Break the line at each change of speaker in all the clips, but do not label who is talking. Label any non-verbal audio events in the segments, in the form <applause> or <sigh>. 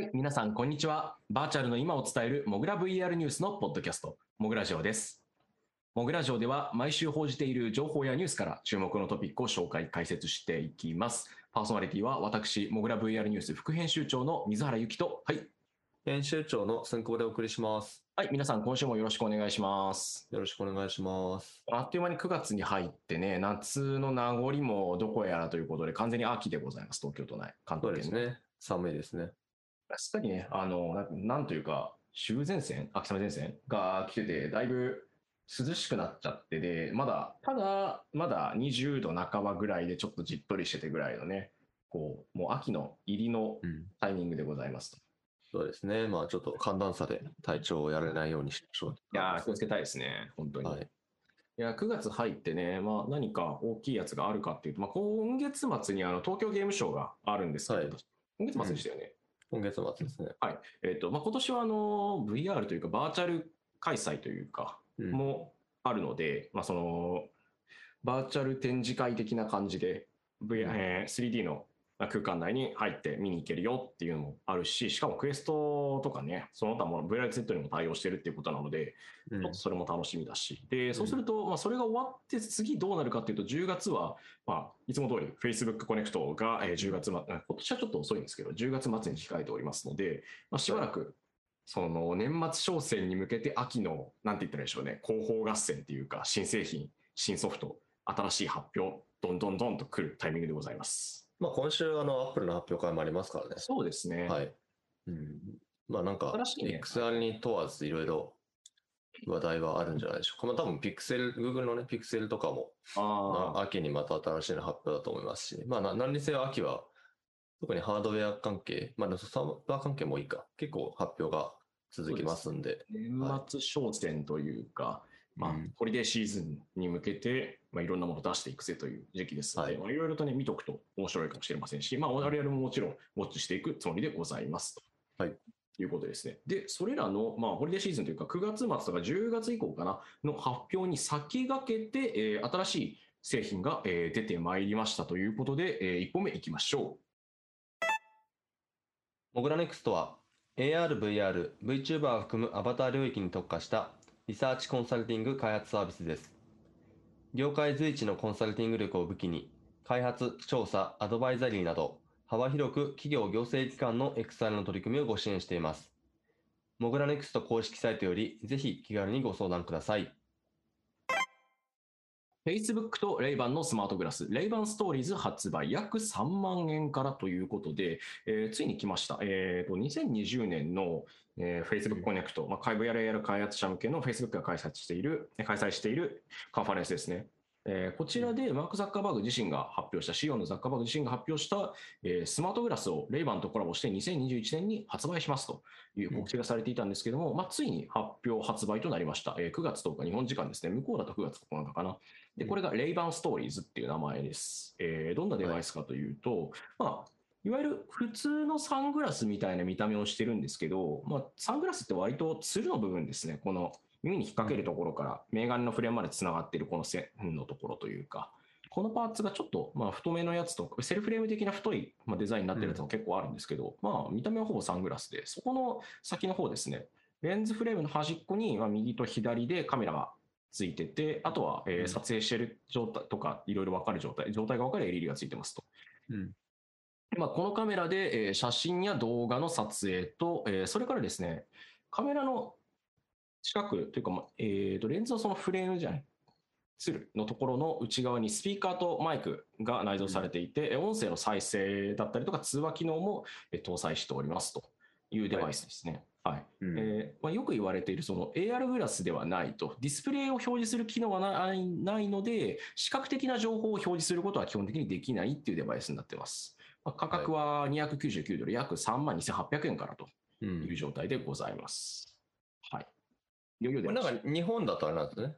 はい、皆さん、こんにちは。バーチャルの今を伝えるモグラ VR ニュースのポッドキャスト、モグラジオです。モグラジオでは毎週報じている情報やニュースから注目のトピックを紹介、解説していきます。パーソナリティは私、モグラ VR ニュース副編集長の水原由紀と、はい。
編集長の寸久保でお送りします。
はい、皆さん、今週もよろしくお願いします。
よろしくお願いします。
あっという間に9月に入ってね、夏の名残もどこやらということで、完全に秋でございます、東京都内、関東圏
ですね。寒いですね。
すっかりね、あの、ななんというか、秋前線、秋雨前線が来てて、だいぶ涼しくなっちゃってで、まだ、ただ、まだ20度半ばぐらいでちょっとじっとりしててぐらいのね、こう、もう秋の入りの
うん。
タイミングでございますと。
そうですね。まあちょっと寒暖差で体調をやられないようにしましょう。
いやー、気をつけたいですね、本当に。
はい。
いや、9月入ってね、まあ何か大きいやつがあるかっていうと、まあ今月末にあの東京ゲームショウがあるんですけど、
はい
今月末でしたよね。
今月末ですね。
えっ、と、まあ今年はあの VR というかバーチャル開催というか、
うん。
もあるので、まあ、そのバーチャル展示会的な感じで、v えー 3D の空間内に入って見に行けるよっていうのもあるし、しかもクエストとかね、その他も VRZ にも対応してるっていうことなので、
うん。
ちょっとそれも楽しみだし、でそうすると、まあ、それが終わって次どうなるかっていうと、10月は、まあ、いつも通り Facebook コネクトがえー10月末、今年はちょっと遅いんですけど、10月末に控えておりますので、まあ、しばらく、その年末商戦に向けて秋の、なんて言ったらいいでしょうね、広報合戦っていうか、新製品、新ソフト、新しい発表、どんどんどんと来るタイミングでございます。
まあ今週あのアップルの発表会もありますからね。
そうですね。
はい。うん。まあなんか
新しいね
XR に問わずいろいろ話題はあるんじゃないでしょうか。まあ多分ピクセル、Google のね、ピクセルとかも
あ
秋にまた新しいの発表だと思いますし、まあな何にせよ秋は特にハードウェア関係、まあサーバー関係もいいか、結構発表が続きますんで、
年末商戦というか、まあ
うん、
ホリデーシーズンに向けて、まあ、いろんなものを出していくぜという時期ですので、
はい
まあいろいろとね、見とくと面白いかもしれませんし、まあ、我々ももちろんウォッチしていくつもりでございますと。
はい。
いうことですね。で、それらの、まあ、ホリデーシーズンというか、9月末とか10月以降かな、の発表に先駆けて、えー新しい製品が、えー出てまいりましたということで、え1個目いきましょ
モグラネクストは AR、VR、VTuber を含むアバター領域に特化したリサーチコンサルティング開発サービスです。業界随一のコンサルティング力を武器に、開発、調査、アドバイザリーなど、幅広く企業行政機関の XR の取り組みをご支援しています。モグラネクスト公式サイトより、ぜひ気軽にご相談ください。
う。Facebook とレイバンのスマートグラス、レイバンストーリーズ発売、約3万円からということで、えーついに来ました。えーと、2020年の、えー Facebook コネクト、まあ、VR 開発者向けの Facebook が開催している、開催しているカンファレンスですね。えーこちらでマーク・ザッカーバーグ自身が発表した、CEO のザッカーバーグ自身が発表した、えースマートグラスをレイバンとコラボして2021年に発売しますという告知がされていたんですけども、まあ、ついに発表発売となりました。えー9月10日、日本時間ですね。向こうだと9月9日かな。で、これがレイバンストーリーズっていう名前です。えーどんなデバイスかというと、まあ、いわゆる普通のサングラスみたいな見た目をしてるんですけど、まあ、サングラスって割とつるの部分ですね。この耳に引っ掛けるところから、メガネのフレームまでつながっているこの線のところというか、このパーツがちょっと、まあ、太めのやつと、セルフレーム的な太い、まあ、デザインになってるやつも結構あるんですけど、まあ、見た目はほぼサングラスで、そこの先の方ですね、レンズフレームの端っこに、まあ、右と左でカメラがついてて、あとは、え撮影してる状態とか、いろいろ分かる状態、状態が分かる LED がついてますと。
うん。
まあ、このカメラで、えー写真や動画の撮影と、えーそれからですね、カメラの近くというか、まあえーと、レンズのそのフレームじゃない、ツルのところの内側にスピーカーとマイクが内蔵されていて、えー音声の再生だったりとか通話機能もえー搭載しておりますというデバイスですね。はい
うん
えーまあ、よく言われているその AR グラスではないと、ディスプレイを表示する機能はないないので、視覚的な情報を表示することは基本的にできないっていうデバイスになってます。まあ、価格は299ドル、約3万2800円からと
う。
いうん状態でございます。はい。いよいよ出
なんか日本だとあれなんですね。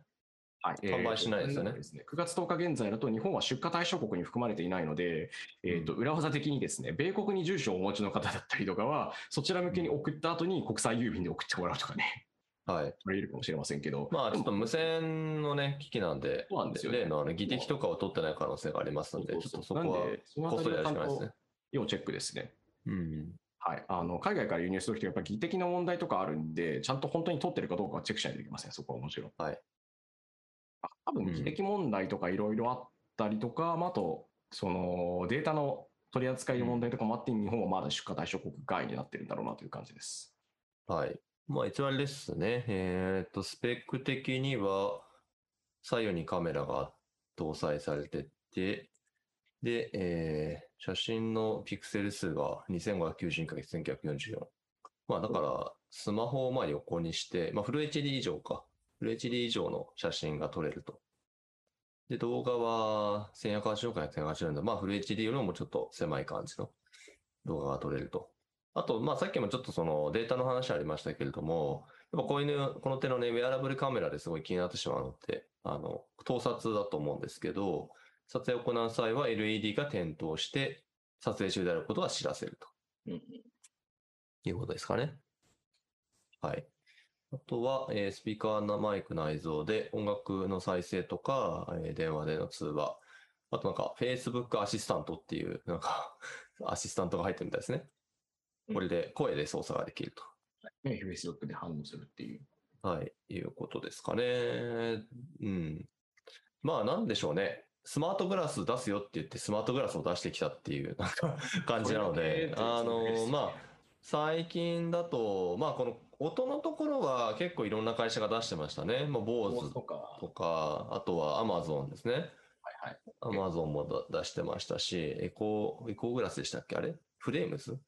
はい
販売しないですよね
えーとですね9月10日現在だと日本は出荷対象国に含まれていないので、えーと裏技的にですね、米国に住所をお持ちの方だったりとかは、そちら向けに送った後に国際郵便で送ってもらうとかね、
はい。
取れるかもしれませんけど、
まあちょっと無線のね、機器なんで、
そうなんですよね
例のあの技的とかを取ってない可能性がありますので、ちょっとそこは
なんで、その
こっそりやるしかないですね。
要チェックですね。
うん。
はい、あの海外から輸入するときはやっぱり技的な問題とかあるんで、ちゃんと本当に取ってるかどうかはチェックしないといけません、そこはもちろん。
はい。
あ多分技的問題とかいろいろあったりとか、まあ、あと、そのデータの取り扱いの問題とかもあって、日本はまだ出荷対象国外になってるんだろうなという感じです。
はい。まあ一応あれですね。えっと、スペック的には、左右にカメラが搭載されてて、で、えー写真のピクセル数が 2590×1944。まあだから、スマホをまあ横にして、まあフル HD 以上か。フル HD 以上の写真が撮れると。で、動画は1180から1080なんで、まあフル HD よりもちょっと狭い感じの動画が撮れると。あと、まあさっきもちょっとそのデータの話ありましたけれども、やっぱこういうの、この手のね、ウェアラブルカメラですごい気になってしまうのって、あの、盗撮だと思うんですけど、撮影を行う際は LED が点灯して、撮影中であることは知らせると
うん
いうことですかね。はい。あとは、えースピーカーのマイク内蔵で音楽の再生とか、えー電話での通話、あとなんか Facebook アシスタントっていう、なんか <laughs> アシスタントが入ってるみたいですね。これで声で操作ができると。
ね、Facebook で反応するっていう。
はい、いうことですかね。うん。まあ、なんでしょうね。スマートグラス出すよって言って、スマートグラスを出してきたっていう、なんか、感じなので、あのまあ、最近だと、まあ、この音のところは結構いろんな会社が出してましたね。まあ、 Bose
とか、
あとは Amazon ですね。
いはい。
Amazon もだ出してましたし、エコー、エコーグラスでしたっけ？あれ？フレームズ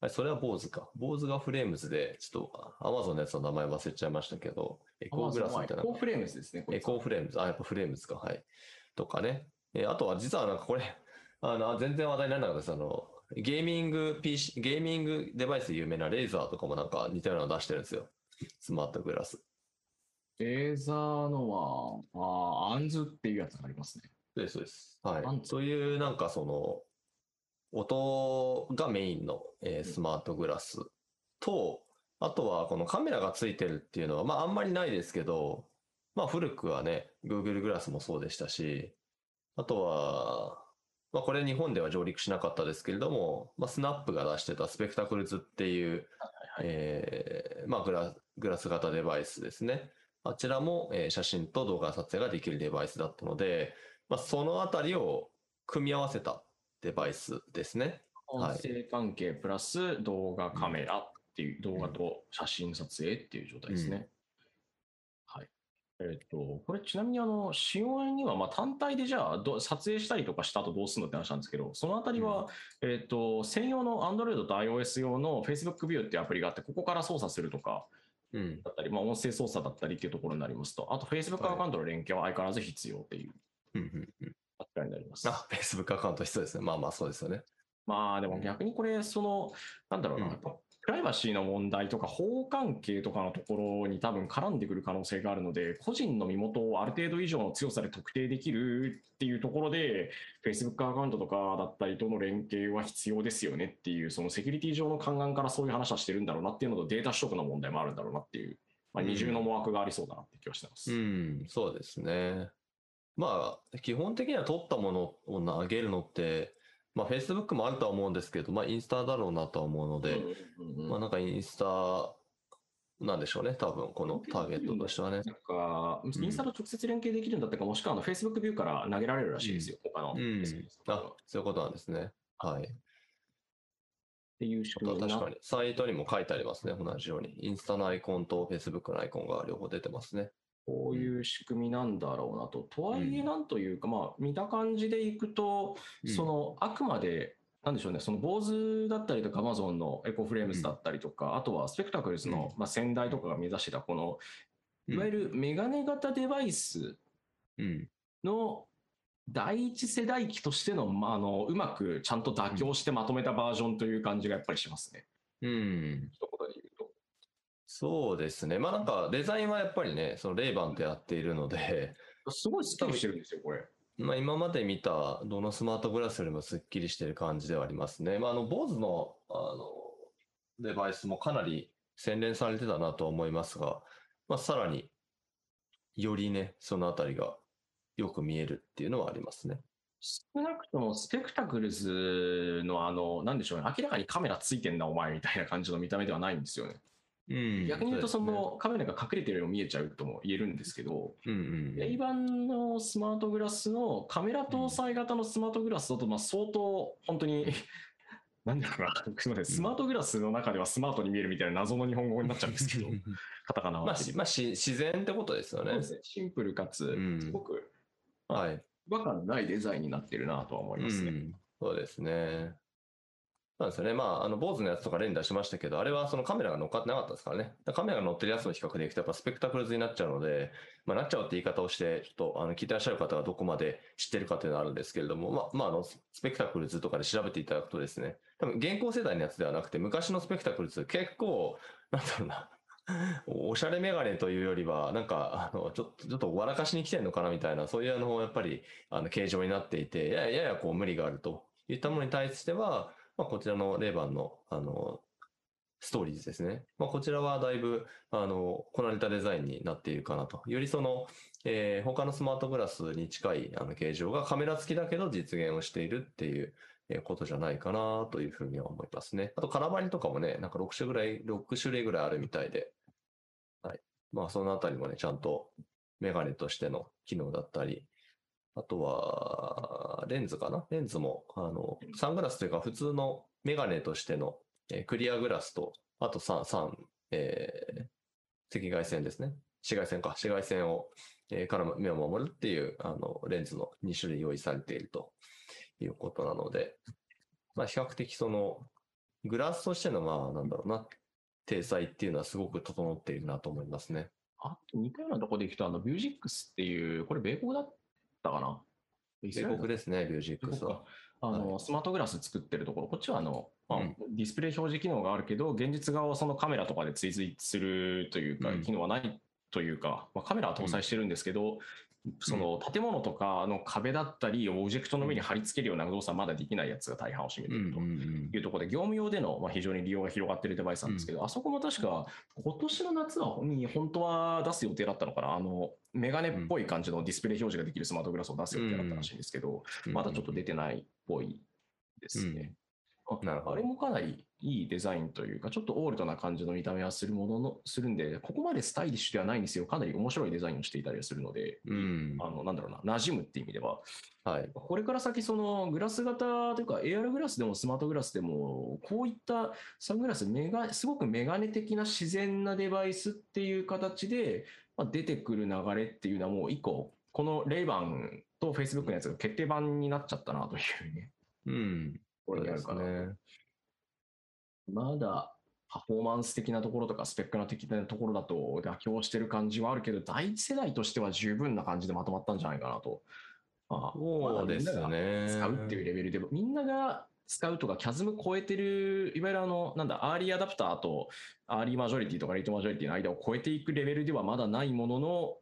あれそれは Bose か。 Bose がフレームズで、ちょっと Amazon のやつの名前忘れちゃいましたけど、エコーグラスみたいな
エ。コーフレームズですね。
エコーフレームズ、あ、やっぱフレームズか、はい。とかね。えーあとは実はなんかこれ、<laughs> あの、全然話題にならなかったです。あの、ゲーミング PC、ゲーミングデバイスで有名なレーザーとかもなんか似たようなの出してるんですよ。スマートグラス。
レーザーのは、あーアンズっていうやつがありますね。
そうです、そうです。はいそういうなんかその、音がメインの、えースマートグラスと、あとはこのカメラがついてるっていうのは、まああんまりないですけど、まあ古くはね、Google グラスもそうでしたし、あとは、まあこれ日本では上陸しなかったですけれども、まあスナップが出してたスペクタクルズっていう、
はい
えーまあグラグラス型デバイスですね。あちらも、えー写真と動画撮影ができるデバイスだったので、まあ、そのあたりを組み合わせたデバイスですね。
音声関係プラス動画カメラっていう、動画と写真撮影っていう状態ですね。はい。えっ、と、これちなみにあの、使用にはまあ単体でじゃあど撮影したりとかした後どうするのって話なんですけど、そのあたりは、えっ、と、専用の Android と iOS 用の Facebook View っていうアプリがあって、ここから操作するとか
うん。
だったり、まあ音声操作だったりっていうところになりますと、あと Facebook アカウントの連携は相変わらず必要っていう
うんうんうん
扱いになります。
あ、Facebook アカウント必要ですね。まあまあそうですよね。
まあでも逆にこれ、その、なんだろうな、プライバシーの問題とか法関係とかのところに多分絡んでくる可能性があるので、個人の身元をある程度以上の強さで特定できるっていうところで、Facebook アカウントとかだったりとの連携は必要ですよねっていう、そのセキュリティ上の勘案からそういう話はしてるんだろうなっていうのと、データ取得の問題もあるんだろうなっていう、まあ、二重の思惑がありそうだなって気はしてます。
うん、そうですね。まあ、基本的には撮ったものを投げるのって、まあ Facebook もあるとは思うんですけど、まあインスタだろうなとは思うので、
うんうん
まあなんかインスタなんでしょうね。多分このターゲットとしてはね。
なんか、インスタと直接連携できるんだったか、もしくはあの Facebook ビューから投げられるらしいですよ、他の
うんあ、そういうことなんですね。はい。
っていう仕
あ
組み
確かに、サイトにも書いてありますね。同じように。インスタのアイコンと Facebook のアイコンが両方出てますね。
こういう仕組みなんだろうなと。とはいえ、
うん
なんというか、まあ、見た感じでいくと、
うん
その、あくまで、なんでしょうね、その、坊主だったりとか、Amazon のエコフレームズだったりとか、あとはスペクタクルズの、まあ、先代とかが目指してた、この、いわゆるメガネ型デバイス
うん。
の第一世代機としての、まあ、あの、うまくちゃんと妥協してまとめたバージョンという感じがやっぱりしますね。
うん。
一言で。
そうですね。まあなんかデザインはやっぱりね、そのレイバンとやっているので、<laughs>
すごいスッキリしてるんですよ、これ。
まあ今まで見たどのスマートグラスよりもスッキリしてる感じではありますね。まああの、坊主のあのデバイスもかなり洗練されてたなとは思いますが、まあさらによりね、そのあたりがよく見えるっていうのはありますね。
少なくともスペクタクルズのあの、なんでしょうね、明らかにカメラついてんな、お前みたいな感じの見た目ではないんですよね。
うん。
逆に言うと、そのカメラが隠れてるように見えちゃうとも言えるんですけど、
うんうん
レイバンのスマートグラスのカメラ搭載型のスマートグラスだと、まあ相当本当に、<laughs> なんだろうな、すみません、スマートグラスの中ではスマートに見えるみたいな謎の日本語になっちゃうんですけど、カタカナは。
まあ、しまあ、し自然ってことですよね。
シンプルかつ
うん、
すごく
はい。
違和感ないデザインになってるなとは思いますね。
うん、そうですね。そうですよね。まあ、あの、坊主のやつとか例に出しましたけど、あれはそのカメラが乗っかってなかったですからね。カメラが乗ってるやつの比較でいくと、やっぱスペクタクルズになっちゃうので、まあ、なっちゃうって言い方をして、ちょっと、あの、聞いてらっしゃる方がどこまで知ってるかというのはあるんですけれども、まあ、まあ、あの、スペクタクルズとかで調べていただくとですね、多分、現行世代のやつではなくて、昔のスペクタクルズ、結構、なんだろうな、おしゃれメガネというよりは、なんか、あの、ちょっと、ちょっと笑かしに来てんのかなみたいな、そういうあの、やっぱり、あの、形状になっていて、ややややこう無理があるといったものに対しては、まあ、こちらのレーバンの、あの、ストーリーズですね。まあ、こちらはだいぶ、あの、こなれたデザインになっているかなと。よりその、えー他のスマートグラスに近いあの形状がカメラ付きだけど実現をしているっていうことじゃないかなというふうには思いますね。あと、カラバリとかもね、なんか6種ぐらい、6種類ぐらいあるみたいで、はい。まあ、そのあたりもね、ちゃんとメガネとしての機能だったり、あとは、レンズかな？レンズも、あの、サングラスというか普通のメガネとしての、えクリアグラスと、あと3、3、えー赤外線ですね。紫外線か。紫外線を、えーから目を守るっていう、あの、レンズの2種類用意されているということなので、まあ、比較的その、グラスとしての、まあ、なんだろうな、体裁っていうのはすごく整っているなと思いますね。
あと似たようなとこでいくと、あの、ビュージックスっていう、これ米国だったかな。
米国ですね、ビュージックスは。
あの、スマートグラス作ってるところ、こっちはあの、まあ
うん。
ディスプレイ表示機能があるけど、現実側をそのカメラとかで追随するというか、
うん。
機能はないというか、まあ、カメラは搭載してるんですけど、その建物とかの壁だったり、オブジェクトの上に貼り付けるような動作はまだできないやつが大半を占めていると。
ん
いうところで、業務用での、まあ、非常に利用が広がっているデバイスなんですけど、あそこも確か、今年の夏はに本当は出す予定だったのかな、あの、メガネっぽい感じのディスプレイ表示ができるスマートグラスを出す予定だったらしいんですけど、まだちょっと出てないっぽいですね。あれもかなりいいデザインというか、ちょっとオールドな感じの見た目はするものの、するんで、ここまでスタイリッシュではないんですよ。かなり面白いデザインをしていたりはするので、
うん。
あの、なんだろうな、馴染むっていう意味では、
はい。
これから先、そのグラス型というか、AR グラスでもスマートグラスでも、こういったサングラス、メガすごくメガネ的な自然なデバイスっていう形で、まあ、出てくる流れっていうのはもう一個、このレイバンと Facebook のやつが決定版になっちゃったなというね、
うん。
これ
ですね
まだパフォーマンス的なところとか、スペックな的なところだと妥協してる感じはあるけど、第一世代としては十分な感じでまとまったんじゃないかなと。まあ
そうですね。
使うっていうレベルで、みんなが使うとか、 chasm 超えてる、いわゆるあの、なんだ、アーリーアダプターとアーリーマジョリティとかレイトマジョリティの間を超えていくレベルではまだないものの、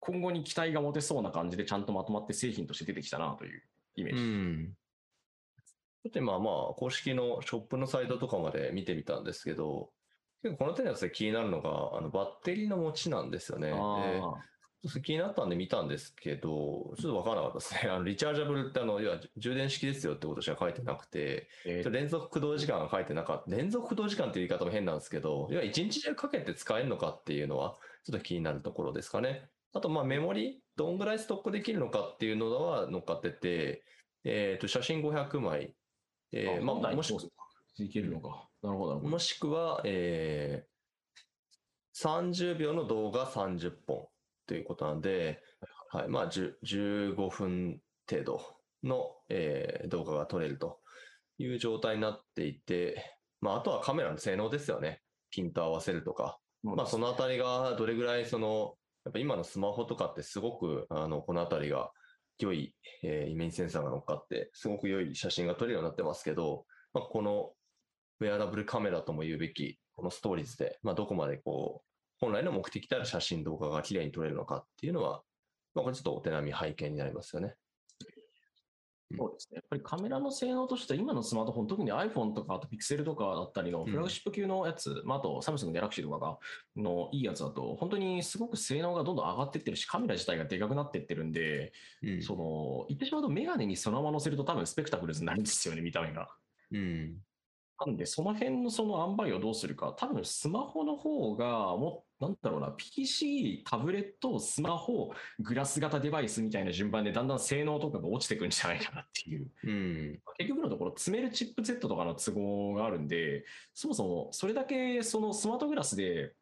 今後に期待が持てそうな感じでちゃんとまとまって製品として出てきたなというイメー
う
ジ。
ん。ちょっと今まあ、公式のショップのサイトとかまで見てみたんですけど、結構この手のやつで気になるのが、あのバッテリーの持ちなんですよね。気になったんで見たんですけど、ちょっとわからなかったですね。<laughs> あのリチャージャブルってあの、要は充電式ですよってことしか書いてなくて、
ーえー
連続駆動時間が書いてなかった。連続駆動時間っていう言い方も変なんですけど、要は一日中かけて使えるのかっていうのは、ちょっと気になるところですかね。あと、まあメモリ、どんぐらいストックできるのかっていうのは乗っかってて、えっ、と、写真500枚、えーまあ、もし
そういけるのか。なるほど、なるほど。
もしくは、えー、30秒の動画30本ということなんで、はい、まあ、10 15分程度の、えー動画が撮れるという状態になっていて、まあ、あとはカメラの性能ですよね。ピント合わせるとか。まあ、そのあたりがどれぐらいその、やっぱ今のスマホとかってすごく、あの、このあたりが良い、えーイメージセンサーが乗っかって、すごく良い写真が撮れるようになってますけど、まあ、このウェアラブルカメラとも言うべき、このストーリーズで、まあ、どこまでこう、本来の目的である写真、動画が綺麗に撮れるのかっていうのは、まあ、これちょっとお手並み拝見になりますよね。
そうですね。やっぱりカメラの性能としては、今のスマートフォン、特に iPhone とか、あと Pixel とかだったりのフラグシップ級のやつ、まあ、あとサムスンの Galaxy とかがのいいやつだと、本当にすごく性能がどんどん上がっていってるし、カメラ自体がでかくなっていってるんで、
うん。
その、言ってしまうと、メガネにそのまま乗せると多分スペクタクルズになるんですよね、見た目が。
うん。
なんで、その辺のその塩梅をどうするか、多分スマホの方が、もう、なんだろうな、PC、タブレット、スマホ、グラス型デバイスみたいな順番で、だんだん性能とかが落ちてくんじゃないかなっていう。
うん。
結局のところ、詰めるチップセットとかの都合があるんで、そもそもそれだけそのスマートグラスで、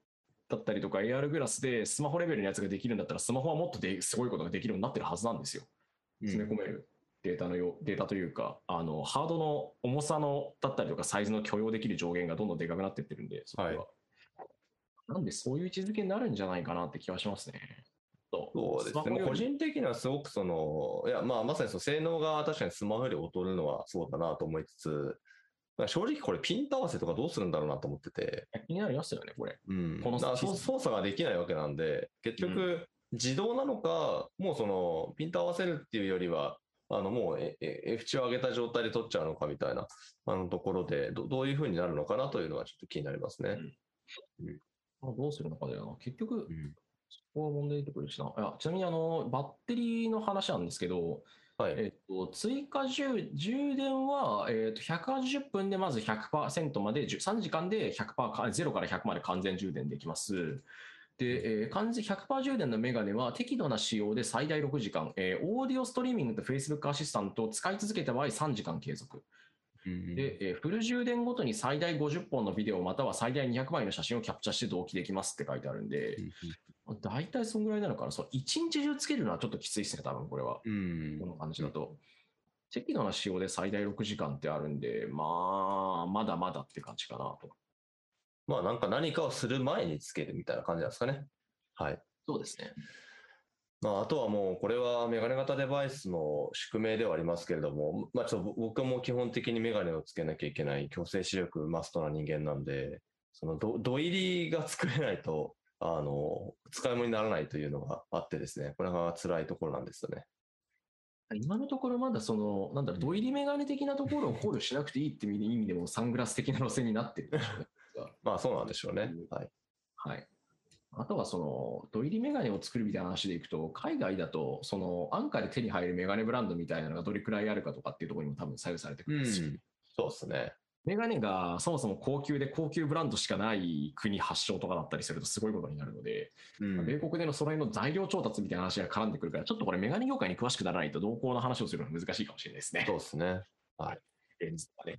だったりとか AR グラスでスマホレベルのやつができるんだったら、スマホはもっとですごいことができるようになってるはずなんですよ。詰め込めるデータのよデータというか、あのハードの重さのだったりとか、サイズの許容できる上限がどんどんでかくなっていってるんで、そこは。
はい
なんで、そういう位置づけになるんじゃないかなって気はしますね。
そうですね。個人的にはすごくその、いや、まあ、まさにその性能が確かにスマホより劣るのはそうだなと思いつつ、まあ正直これピント合わせとかどうするんだろうなと思ってて、
気になりますよね、これ。
うん。
この
操作ができないわけなんで、結局、自動なのか、もうその、ピント合わせるっていうよりは、あの、もうええ F 値を上げた状態で取っちゃうのかみたいな、あのところで、どどういうふうになるのかなというのはちょっと気になりますね。
まあどうするのかだよな。結局、
うん
そこは問題出てくるしな。いやちなみにあの、バッテリーの話なんですけど、
はい。
えっと、追加充充電は、えっと、180分でまず100%まで、10 3時間で100%か、0から100まで完全充電できます。で、えー完全100%充電のメガネは適度な使用で最大6時間、えーオーディオストリーミングと Facebook アシスタントを使い続けた場合3時間継続。
うん
で、えーフル充電ごとに最大50本のビデオまたは最大200枚の写真をキャプチャーして同期できますって書いてあるんで、大体そんぐらいなのかな？そう一日中つけるのはちょっときついですね、多分これは。
うん
この感じだと。適度な使用で最大6時間ってあるんで、まあ、まだまだって感じかなと。
まあなんか何かをする前につけるみたいな感じなんですかね。はい。
そうですね。
まああとはもうこれはメガネ型デバイスの宿命ではありますけれども、まあちょっと僕も基本的にメガネをつけなきゃいけない強制視力マストな人間なんで、そのど土入りが作れないと、あの、使い物にならないというのがあってですね、これが辛いところなんですよね。
今のところまだその、なんだろう、土入りメガネ的なところを考慮しなくていいっていう意味でも、サングラス的な路線になってるんでしょうね。
まあそうなんでしょうね。はい。
はい。あとはその、土入りメガネを作るみたいな話でいくと、海外だと、その、安価で手に入るメガネブランドみたいなのがどれくらいあるかとかっていうところにも多分左右されてくるんですよ。
そうですね。
メガネがそもそも高級で高級ブランドしかない国発祥とかだったりするとすごいことになるので、
うん
米国でのそれの材料調達みたいな話が絡んでくるから、ちょっとこれメガネ業界に詳しくならないと同行の話をするのは難しいかもしれないですね。
そうですね。
レンズとかね。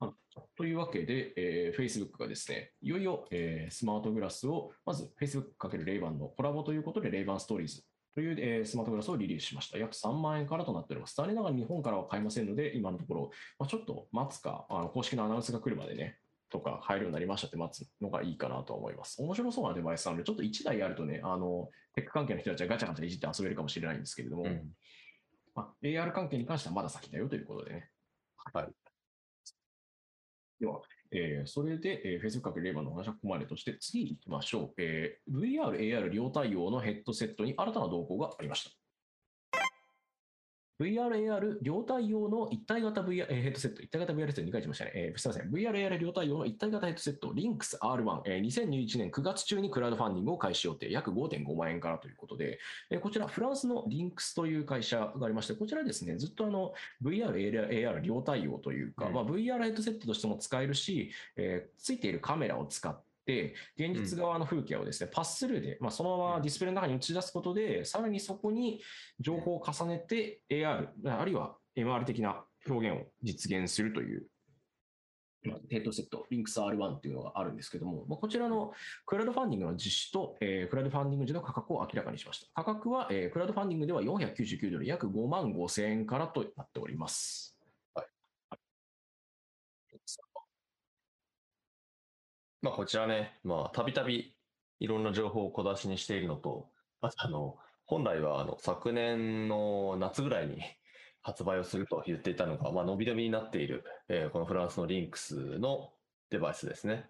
あというわけで、えー Facebook がですね、いよいよ、えースマートグラスを、まず Facebook× レイバンのコラボということで、レイバンストーリーズという、えースマートグラスをリリースしました。約3万円からとなっております。残念ながら日本からは買えませんので、今のところ、まあ、ちょっと待つか、あの公式のアナウンスが来るまでね、とか入るようになりましたって待つのがいいかなと思います。面白そうなデバイスなので、ちょっと1台あるとね、あの、テック関係の人たちはガチャガチャいじって遊べるかもしれないんですけれども、
うん
まあ、AR 関係に関してはまだ先だよということでね。
はい。
では、えーそれで、えー、Facebook× レーバーの話はここまでとして、次に行きましょう。えー VR、AR 両対応のヘッドセットに新たな動向がありました。VR、AR 両対応の一体型 VR、えーヘッドセット、一体型 VR ヘッドセット。2回しましたね。えーすみません。VR、AR 両対応の一体型ヘッドセット、Lynx R1、えー2021年9月中にクラウドファンディングを開始予定、約5.5万円からということで、えーこちら、フランスの Lynx という会社がありまして、こちらですね、ずっとあの VR、AR, AR 両対応というか、
うん。
まあ、VR ヘッドセットとしても使えるし、えーついているカメラを使って、現実側の風景をですね、パススルーで、まあ、そのままディスプレイの中に映し出すことで、さらにそこに情報を重ねて AR、あるいは MR 的な表現を実現するという、まあヘッドセット、Lynx R1 っていうのがあるんですけども、まあ、こちらのクラウドファンディングの実施と、えークラウドファンディング時の価格を明らかにしました。価格は、えークラウドファンディングでは499ドル、約5万5千円からとなっております。
はいまあ、こちらね、まあ、たびたびいろんな情報を小出しにしているのと、ああの、本来はあの昨年の夏ぐらいに発売をすると言っていたのが、まあ、伸び伸びになっている、えーこのフランスのリンクスのデバイスですね。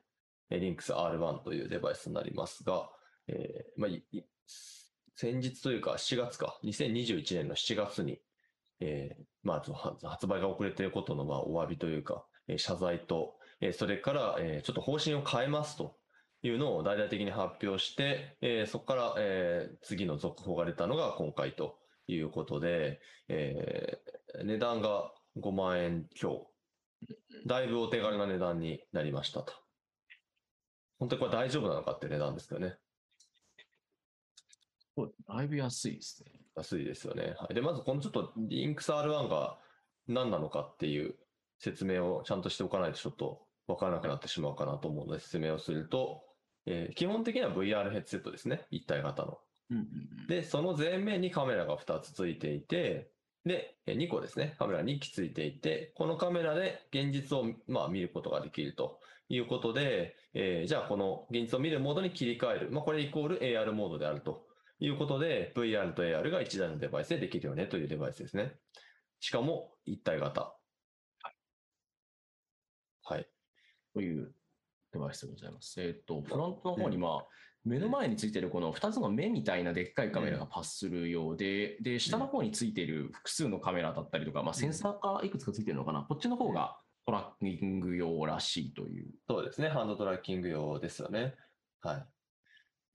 リンクス R1 というデバイスになりますが、えーまあ、先日というか7月か、2021年の7月に、えーまあ、発売が遅れていることのまあお詫びというか、謝罪と、えーそれから、えーちょっと方針を変えますというのを大々的に発表して、えーそこから、えー次の続報が出たのが今回ということで、えー値段が5万円強。だいぶお手軽な値段になりましたと。本当にこれ大丈夫なのかって値段ですよね。
だいぶ安いですね。
安いですよね。はい、で、まずこのちょっとリンクス R1 が何なのかっていう説明をちゃんとしておかないとちょっとわからなくなってしまうかなと思うので説明をすると、えー基本的には VR ヘッドセットですね。一体型の。
うんうんうん
で、その前面にカメラが2つついていて、で、えー2個ですね。カメラ2機ついていて、このカメラで現実を、まあ、見ることができるということで、えーじゃあこの現実を見るモードに切り替える。まあ、これイコール AR モードであるということで、VR と AR が1台のデバイスでできるよねというデバイスですね。しかも一体型。はい。
というデバイスでございます。えっ、と、フロントの方に、まあ、目の前についてるこの2つの目みたいなでっかいカメラがパスするようで、で、下の方についている複数のカメラだったりとか、まあ、センサーがいくつかついてるのかな、こっちの方がトラッキング用らしいという。
そうですね。ハンドトラッキング用ですよね。はい。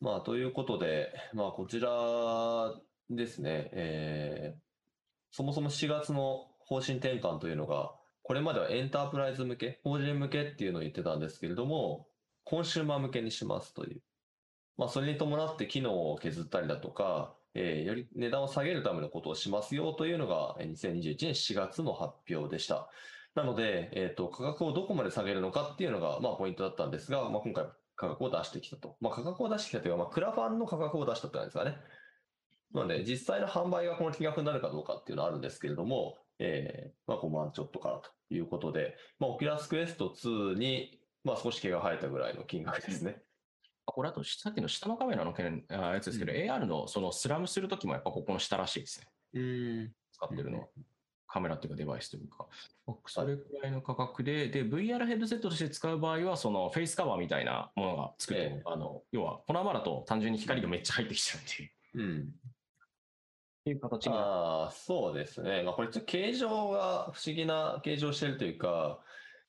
まあ、ということで、まあ、こちらですね、えーそもそも4月の方針転換というのが、これまではエンタープライズ向け、法人向けっていうのを言ってたんですけれども、コンシューマー向けにしますという。まあ、それに伴って機能を削ったりだとか、えーより値段を下げるためのことをしますよというのが、2021年4月の発表でした。なので、えっ、と、価格をどこまで下げるのかっていうのが、まあ、ポイントだったんですが、まあ、今回価格を出してきたと。まあ、価格を出してきたというか、まあ、クラファンの価格を出したってなんですかね。なので、実際の販売がこの金額になるかどうかっていうのはあるんですけれども、えーまあ、5万ちょっとからということで、まあ、オキュラスクエスト2に、まあ、少し毛が生えたぐらいの金額ですね。
あこれあと、さっきの下のカメラの件あやつですけど、
うん
AR のそのスラムするときもやっぱここの下らしいですね。
うん。
使ってるのは。カメラっていうかデバイスというか。それくらいの価格で、で、VR ヘッドセットとして使う場合は、そのフェイスカバーみたいなものが作って、
ええ
あの、要は、このままだと単純に光がめっちゃ入ってきちゃうっていう。
うん。
いう形になる
ああ、そうですね。まあ、これちょっと形状が不思議な形状してるというか、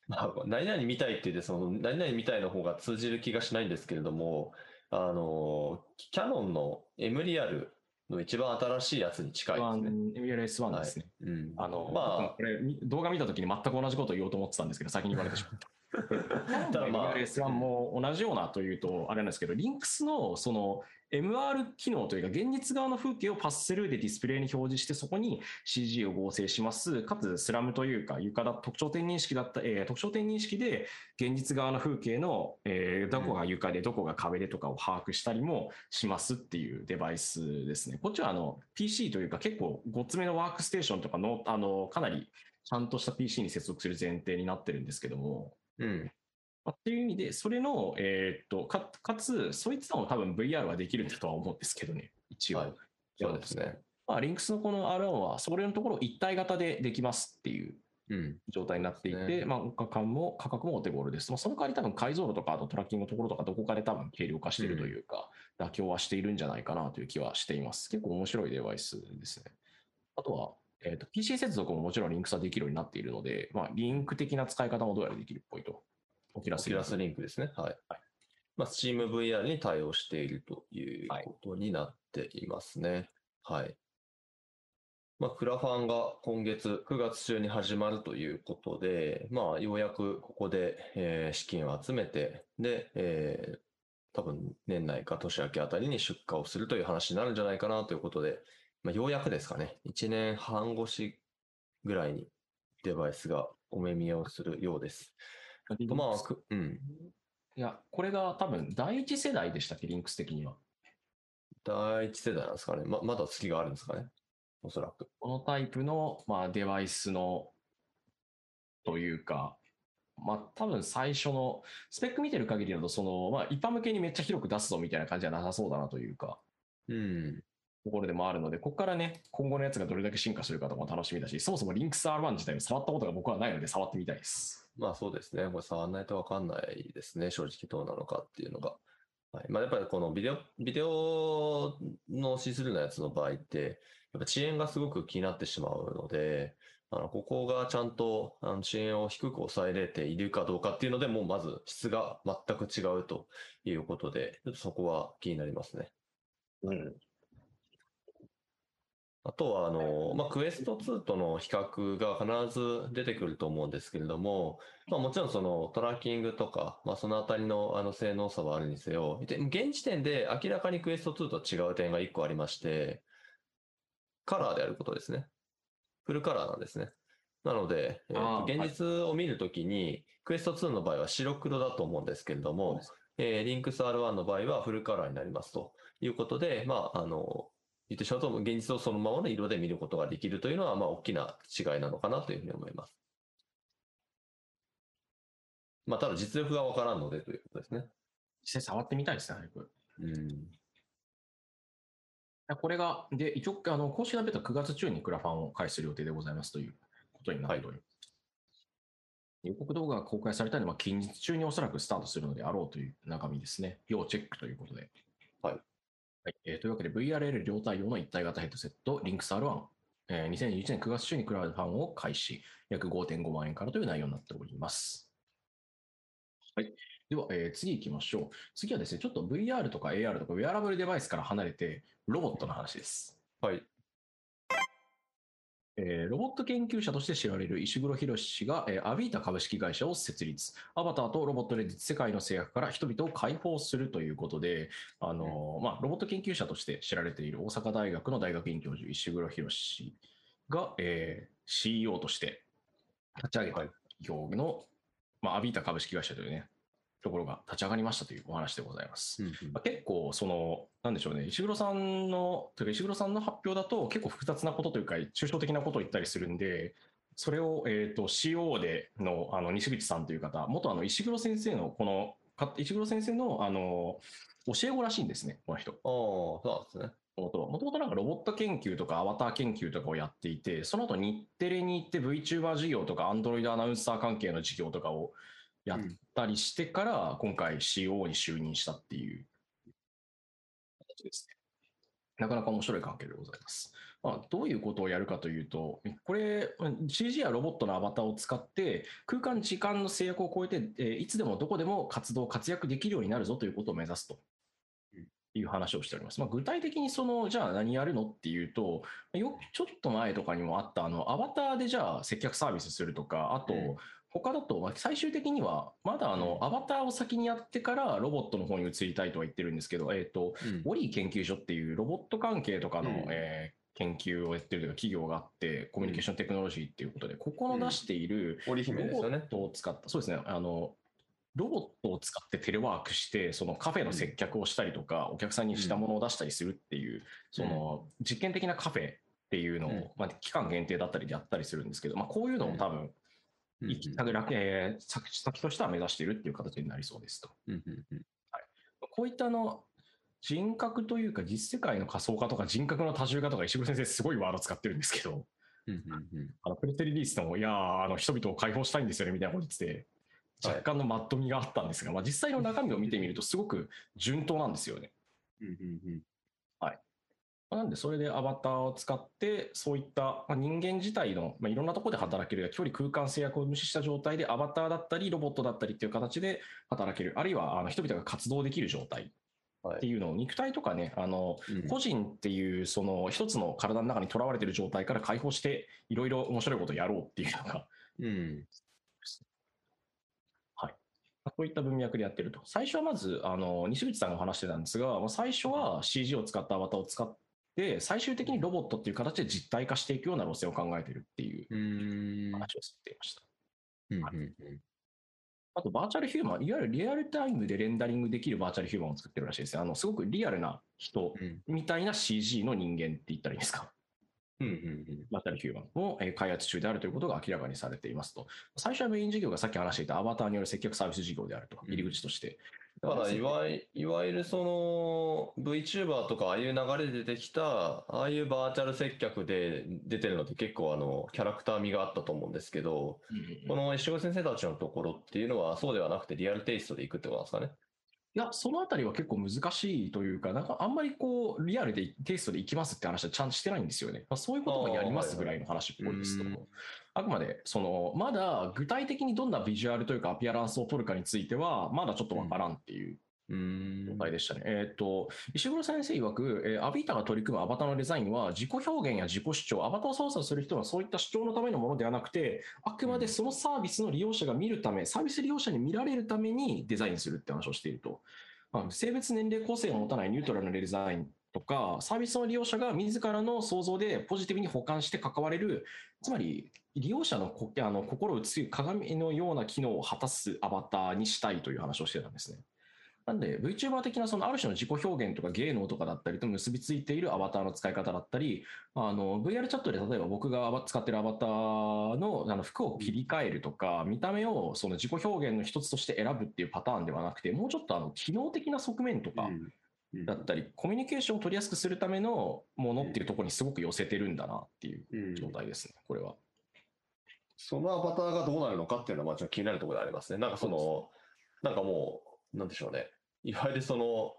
まあ、何々見たいって言って、その、何々見たいの方が通じる気がしないんですけれども、あの、キャノンの M リアルの一番新しいやつに近いですね。
MRS1 ですね。
うん。
あの、
まあ
これみ動画見たときに全く同じことを言おうと思ってたんですけど、先に言われてしまった。<laughs>
ただまあ
MRS1 も同じようなというと、あれなんですけど、リンクスのその MR 機能というか、現実側の風景をパススルーでディスプレイに表示して、そこに CG を合成します。かつ、スラムというか、床だ、特徴点認識だった、えー特徴点認識で、現実側の風景の、えーどこが床で、どこが壁でとかを把握したりもしますっていうデバイスですね。こっちはあの PC というか、結構ごつめのワークステーションとかの、あの、かなりちゃんとした PC に接続する前提になってるんですけども、
うん。
まあっていう意味で、それの、えーっと、か、かつ、そいつらも多分 VR はできるんだとは思うんですけどね、一応。
はいそうですね。
まあ、リンクスのこの R1 は、それのところ一体型でできますっていう
うん。
状態になっていて、
そうですね
まあ、価格も、価格もお手頃です。まあ、その代わり多分解像度とか、あとトラッキングのところとか、どこかで多分軽量化しているというか、妥協はしているんじゃないかなという気はしています。結構面白いデバイスですね。あとは、えー、と PC 接続ももちろんリンクスはできるようになっているので、まあ、リンク的な使い方もどうやらできるっぽいと。オキュラス
オキュラスリンクですね。はい。
はい
まあ、SteamVR に対応しているということになっていますね。はい。まあ、クラファンが今月9月中に始まるということで、まあ、ようやくここで、えー資金を集めて、で、えー多分年内か年明けあたりに出荷をするという話になるんじゃないかなということで、まあ、ようやくですかね、1年半越しぐらいにデバイスがお目見えをするようです。まあ、くうん。
いや、これが多分第一世代でしたっけ、リンクス的には。
第一世代なんですかね。ま、まだ次があるんですかね？おそらく。
このタイプの、まあ、デバイスの、というか、まあ、多分最初の、スペック見てる限りだと、その、まあ、一般向けにめっちゃ広く出すぞみたいな感じはなさそうだなというか、
うん。
ところでもあるので、ここからね、今後のやつがどれだけ進化するかとかも楽しみだし、そもそもリンクス R1 自体を触ったことが僕はないので、触ってみたいです。
まあそうですね。これ触んないとわかんないですね。正直どうなのかっていうのが。はい。まあ、やっぱりこのビデオ、ビデオのシスルのやつの場合って、やっぱ遅延がすごく気になってしまうので、あの、ここがちゃんとあの遅延を低く抑えれているかどうかっていうので、もうまず質が全く違うということで、ちょっとそこは気になりますね。
うん。
あとは、あの、まあ、クエスト2との比較が必ず出てくると思うんですけれども、まあ、もちろんそのトラッキングとか、まあ、そのあたりのあの性能差はあるにせよ、で現時点で明らかにクエスト2と違う点が1個ありまして、カラーであることですね。フルカラーなんですね。なので、えー現実を見るときに、クエスト2の場合は白黒だと思うんですけれどもえー、リンクス R1 の場合はフルカラーになりますということで、まあ、あの、言ってしまうと、現実をそのままの色で見ることができるというのは、まあ、大きな違いなのかなというふうに思います。まあ、ただ実力がわからんのでということですね。
実際触ってみたいですね、早く。
うん。
これが、で、一応、あの、公式なベットは9月中にクラファンを開始する予定でございますということになっております。予告動画が公開されたので、まあ、近日中におそらくスタートするのであろうという中身ですね。要チェックということで。
はい。
はいえーというわけで、VRL 両対応の一体型ヘッドセット、Lynx R1、えー2021年9月中にクラウドファンを開始、約5.5万円からという内容になっております。はい。では、えー次行きましょう。次はですね、ちょっと VR とか AR とかウェアラブルデバイスから離れて、ロボットの話です。
はい。
えーロボット研究者として知られる石黒博氏が、えーアビータ株式会社を設立。アバターとロボットで世界の制約から人々を解放するということで、あのーまあ、ロボット研究者として知られている大阪大学の大学院教授、石黒博氏が、えー CEO として立ち上げた企業の、まあ、アビータ株式会社というね、ところが立ち上がりましたというお話でございます。まあ結構、その、なんでしょうね、石黒さんの、というか石黒さんの発表だと、結構複雑なことというか、抽象的なことを言ったりするんで、それを、えっ、と、CO での、あの、西口さんという方、元あの、石黒先生の、この、か石黒先生の、あの、教え子らしいんですね、この人。
ああ、そうですね。
もともとなんかロボット研究とかアバター研究とかをやっていて、その後日テレに行って VTuber 事業とか Android アナウンサー関係の事業とかをやったりしてから、今回 CO に就任したっていう形ですね。なかなか面白い関係でございます。まあ、どういうことをやるかというと、これ、CG やロボットのアバターを使って、空間、時間の制約を超えて、えーいつでもどこでも活動、活躍できるようになるぞということを目指すと。いう話をしております。まあ、具体的にその、じゃあ何やるのっていうと、よちょっと前とかにもあった、あの、アバターでじゃあ接客サービスするとか、あと、
うん
他だと、まあ最終的には、まだあの、アバターを先にやってからロボットの方に移りたいとは言ってるんですけど、えっ、と、
うん。
オリー研究所っていうロボット関係とかの、
うん。
えー研究をやってるというか企業があって、コミュニケーションテクノロジーっていうことで、ここの出している
織姫ですよね。
ロボッ。トを使った、そうですね、あの、ロボットを使ってテレワークして、そのカフェの接客をしたりとか、お客さんにしたものを出したりするっていう、その実験的なカフェっていうのを、
うん。
まあ、期間限定だったりでやったりするんですけど、まあ、こういうのを多分、
うん
行きたく楽えー先先としては目指しているっていう形になりそうですと。
うんうんうん。
こういったあの人格というか実世界の仮想化とか人格の多重化とか石黒先生すごいワード使ってるんですけど、
うんうんうん。
あのプレスリリースでも、いやーあの人々を解放したいんですよねみたいなこと言ってて、
はい。
若干のマットみがあったんですが、まあ、実際の中身を見てみるとすごく順当なんですよね。
うんうんうん
なんで、それでアバターを使って、そういったまあ人間自体の、まあ、いろんなところで働ける、距離空間制約を無視した状態で、アバターだったり、ロボットだったりっていう形で働ける、あるいはあの人々が活動できる状態
はい。
っていうのを、肉体とかね、あの
うん。
個人っていう、その一つの体の中にとらわれてる状態から解放して、いろいろ面白いことをやろうっていうのが、
うん。
はい。そういった文脈でやってると。最初はまず、あの、西口さんが話してたんですが、まあ最初は CG を使ったアバターを使って、最終的にロボットっていう形で実体化していくような路線を考えてるっていう話をされていました。
うんうんうん
あと、バーチャルヒューマン、いわゆるリアルタイムでレンダリングできるバーチャルヒューマンを作ってるらしいですね。あの、すごくリアルな人
うん
みたいな CG の人間って言ったらいいですか？
うんうん
バーチャルヒューマンをえー開発中であるということが明らかにされていますと。最初はメイン事業がさっき話していたアバターによる接客サービス事業であると、
うん
入り口として。
だからいわいいわゆるその VTuber とかああいう流れで出てきたああいうバーチャル接客で出てるのって結構あのキャラクター味があったと思うんですけどこの石黒先生たちのところっていうのはそうではなくてリアルテイストでいくってことなんですかね。
いや、そのあたりは結構難しいというか、なんかあんまりこう、リアルでテイストで行きますって話はちゃんとしてないんですよね。まあ、そういうこともやりますぐらいの話っぽいですと。
あ
くまで、その、まだ具体的にどんなビジュアルというかアピアランスを取るかについては、まだちょっとわからんっていう状
ん。
態でしたね。えーっと、石黒先生曰く、えーアビータが取り組むアバターのデザインは、自己表現や自己主張、アバターを操作する人のそういった主張のためのものではなくて、あくまでそのサービスの利用者が見るため、サービス利用者に見られるためにデザインするって話をしていると。まあ、性別年齢構成を持たないニュートラルなデザインとか、サービスの利用者が自らの想像でポジティブに補完して関われる、つまり利用者のこあの心を映す鏡のような機能を果たすアバターにしたいという話をしてたんですね。なんで VTuber 的なそのある種の自己表現とか芸能とかだったりと結びついているアバターの使い方だったり、あの VR チャットで例えば僕が使ってるアバターのあの服を切り替えるとか、見た目をその自己表現の一つとして選ぶっていうパターンではなくて、もうちょっとあの機能的な側面とか
うん。
だったり、コミュニケーションを取りやすくするためのものっていうところにすごく寄せてるんだなっていう
うん。
状態ですね、これは。
そのアバターがどうなるのかっていうのは、まあ、気になるところでありますね。なんかその、なんかもう、なんでしょうね。いわゆるその、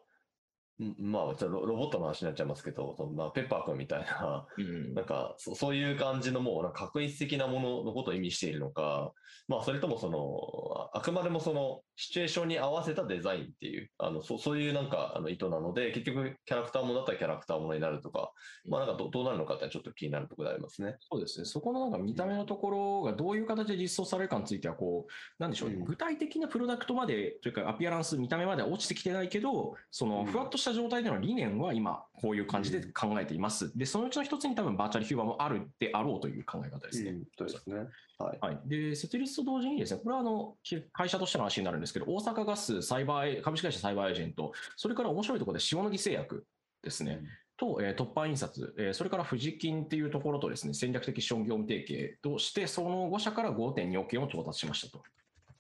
んまあ、ロロボットの話になっちゃいますけど、そのまあ、ペッパー君みたいな、
うん
なんかそ、そういう感じのもう、なんか確率的なもののことを意味しているのか、まあ、それともその、ああくまでもその、シチュエーションに合わせたデザインっていう、あの、そそういうなんか、あの、意図なので、結局、キャラクターものだったらキャラクターものになるとか、まあ、なんかど、どうなるのかってちょっと気になるところでありますね。
そうですね。そこのなんか見た目のところがどういう形で実装されるかについては、こう、なんでしょうね、
うん
具体的なプロダクトまで、というかアピアランス、見た目までは落ちてきてないけど、その
うん
ふわっとした状態での理念は今、こういう感じで考えています。で、そのうちの一つに多分バーチャルヒューマンもあるであろうという考え方ですね。
うんそうですね。はい。
はい、で設立と同時にですね、これはあのき会社としての話になるんですけど、大阪ガスサイバーエ株式会社サイバーエージェント、それから面白いところで塩野義製薬ですね、と、えー突破印刷、えーそれから富士金っていうところとですね、戦略的資本業務提携として、その5社から5.2億円を調達しましたと。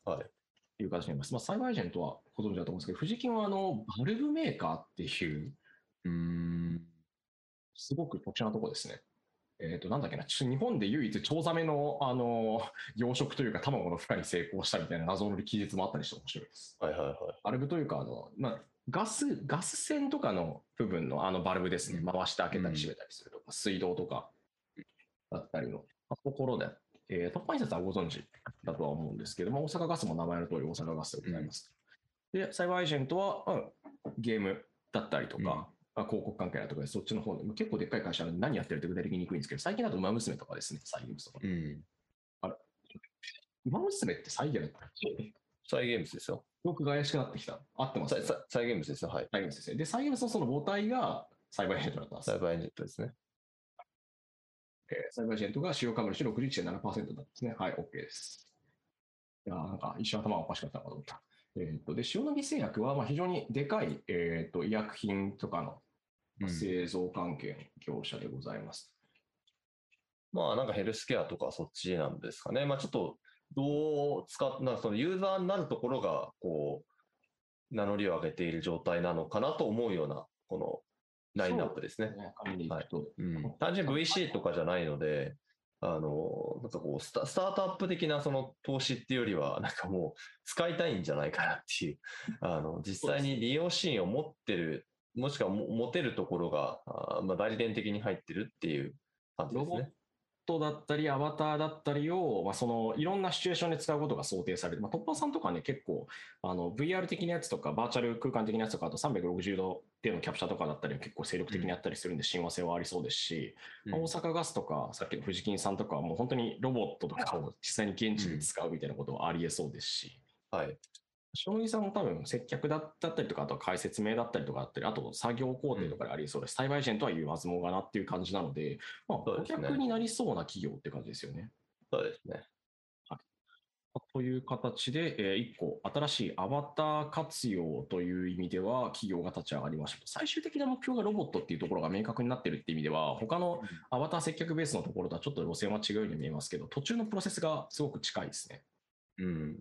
はい。
いう形になります。まあ、サイバーエージェントはご存知だと思うんですけど、富士金はあのバルブメーカーっていう、
うーん。
すごく特殊なところですね。えっ、と、なんだっけな、ちょ日本で唯一、チョウザメの、あの、<laughs> 養殖というか、卵の孵化に成功したみたいな謎の記述もあったりして面白いです。
はいはいはい。
バルブというか、あの、まあ、ガス、ガス栓とかの部分のあのバルブですね。
うん
回して開けたり閉めたりするとか、水道とかだったりのところで、えー、突破印刷はご存知だとは思うんですけども、大阪ガスも名前の通り大阪ガスでございます。で、サイバーエージェントは、うん、ゲームだったりとか、
うん
まあ、広告関係だとかで、そっちの方で、結構でっかい会社なので何やってるって具体的に言いにくいんですけど、最近だと馬娘とかですね、サイゲームズとか。
うん。
馬娘ってサイゲーム
サイゲームズですよ。
僕が怪しくなってきた。合ってます？
サイサイサイゲームズですよ。はい。
サイゲームズですね。で、サイゲームズのその母体がサイバーエージェントだったんです
サイ。バーエージェントですね。
えーサイバーエージェントが主要株主61.7%だったんですね。はい、OK です。いやーなんか一瞬頭がおかしかったのかと思った。えっと、で、塩野義製薬はまあ非常にでかい、えっと医薬品とかの
うん
製造関係の業者でございます。
まあなんかヘルスケアとかそっちなんですかね。まあちょっとどう使っ、なそのユーザーになるところがこう名乗りを上げている状態なのかなと思うようなこのラインナップですね。
ね、紙でい
うん。
単純に VC とかじゃないので、あの、なんかこうスタ、スタートアップ的なその投資っていうよりは、<laughs> なんかもう使いたいんじゃないかなっていう、<laughs> あの、実際に利用シーンを持ってる、もしくは持てるところが、あまあ、代理店的に入ってるっていう感じですね。
トだったり、アバターだったりを、まあ、そのいろんなシチュエーションで使うことが想定されて、まあ、突破さんとかね、結構あの VR 的なやつとか、バーチャル空間的なやつとか、あと360度でのキャプチャーとかだったりは結構精力的にやったりするんで、親和性はありそうですし、まあ大阪ガスとか、さっきの富士金さんとかはもう本当にロボットとかを実際に現地で使うみたいなことはありえそうですし、
はい。
塩野義さんも多分接客だったりとか、あとは解説明だったりとかあったり、あと作業工程とかでありそうです。サイバーエージェントは言わずもがなっていう感じなので、まあ、顧客になりそうな企業って感じですよね。
そうですね。
という形で、え1個新しいアバター活用という意味では企業が立ち上がりました。最終的な目標がロボットっていうところが明確になってるっていう意味では、他のアバター接客ベースのところとはちょっと路線は違うように見えますけど、途中のプロセスがすごく近いですね。
うん。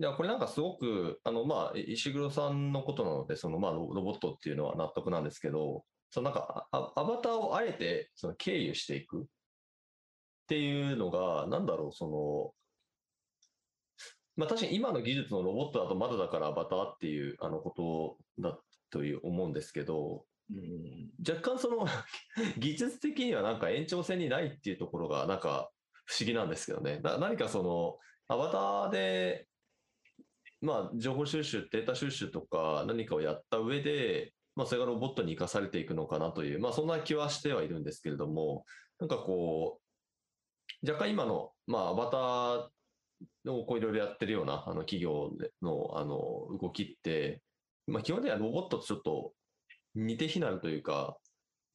いや、これなんかすごく、あの、まあ、石黒さんのことなので、その、まあ、ロロボットっていうのは納得なんですけど、そのなんか、あアバターをあえて、その、経由していくっていうのが、なんだろう、その、まあ確かに今の技術のロボットだとまだだからアバターっていうあのことだという思うんですけど、
うん
若干その <laughs> 技術的にはなんか延長線にないっていうところがなんか不思議なんですけどね。な何かそのアバターで、まあ情報収集、データ収集とか何かをやった上で、まあそれがロボットに生かされていくのかなという、まあそんな気はしてはいるんですけれども、なんかこう、若干今の、まあアバターをこういろいろやってるようなあの企業のあの動きって、まあ基本的にはロボットとちょっと似て非なるというか、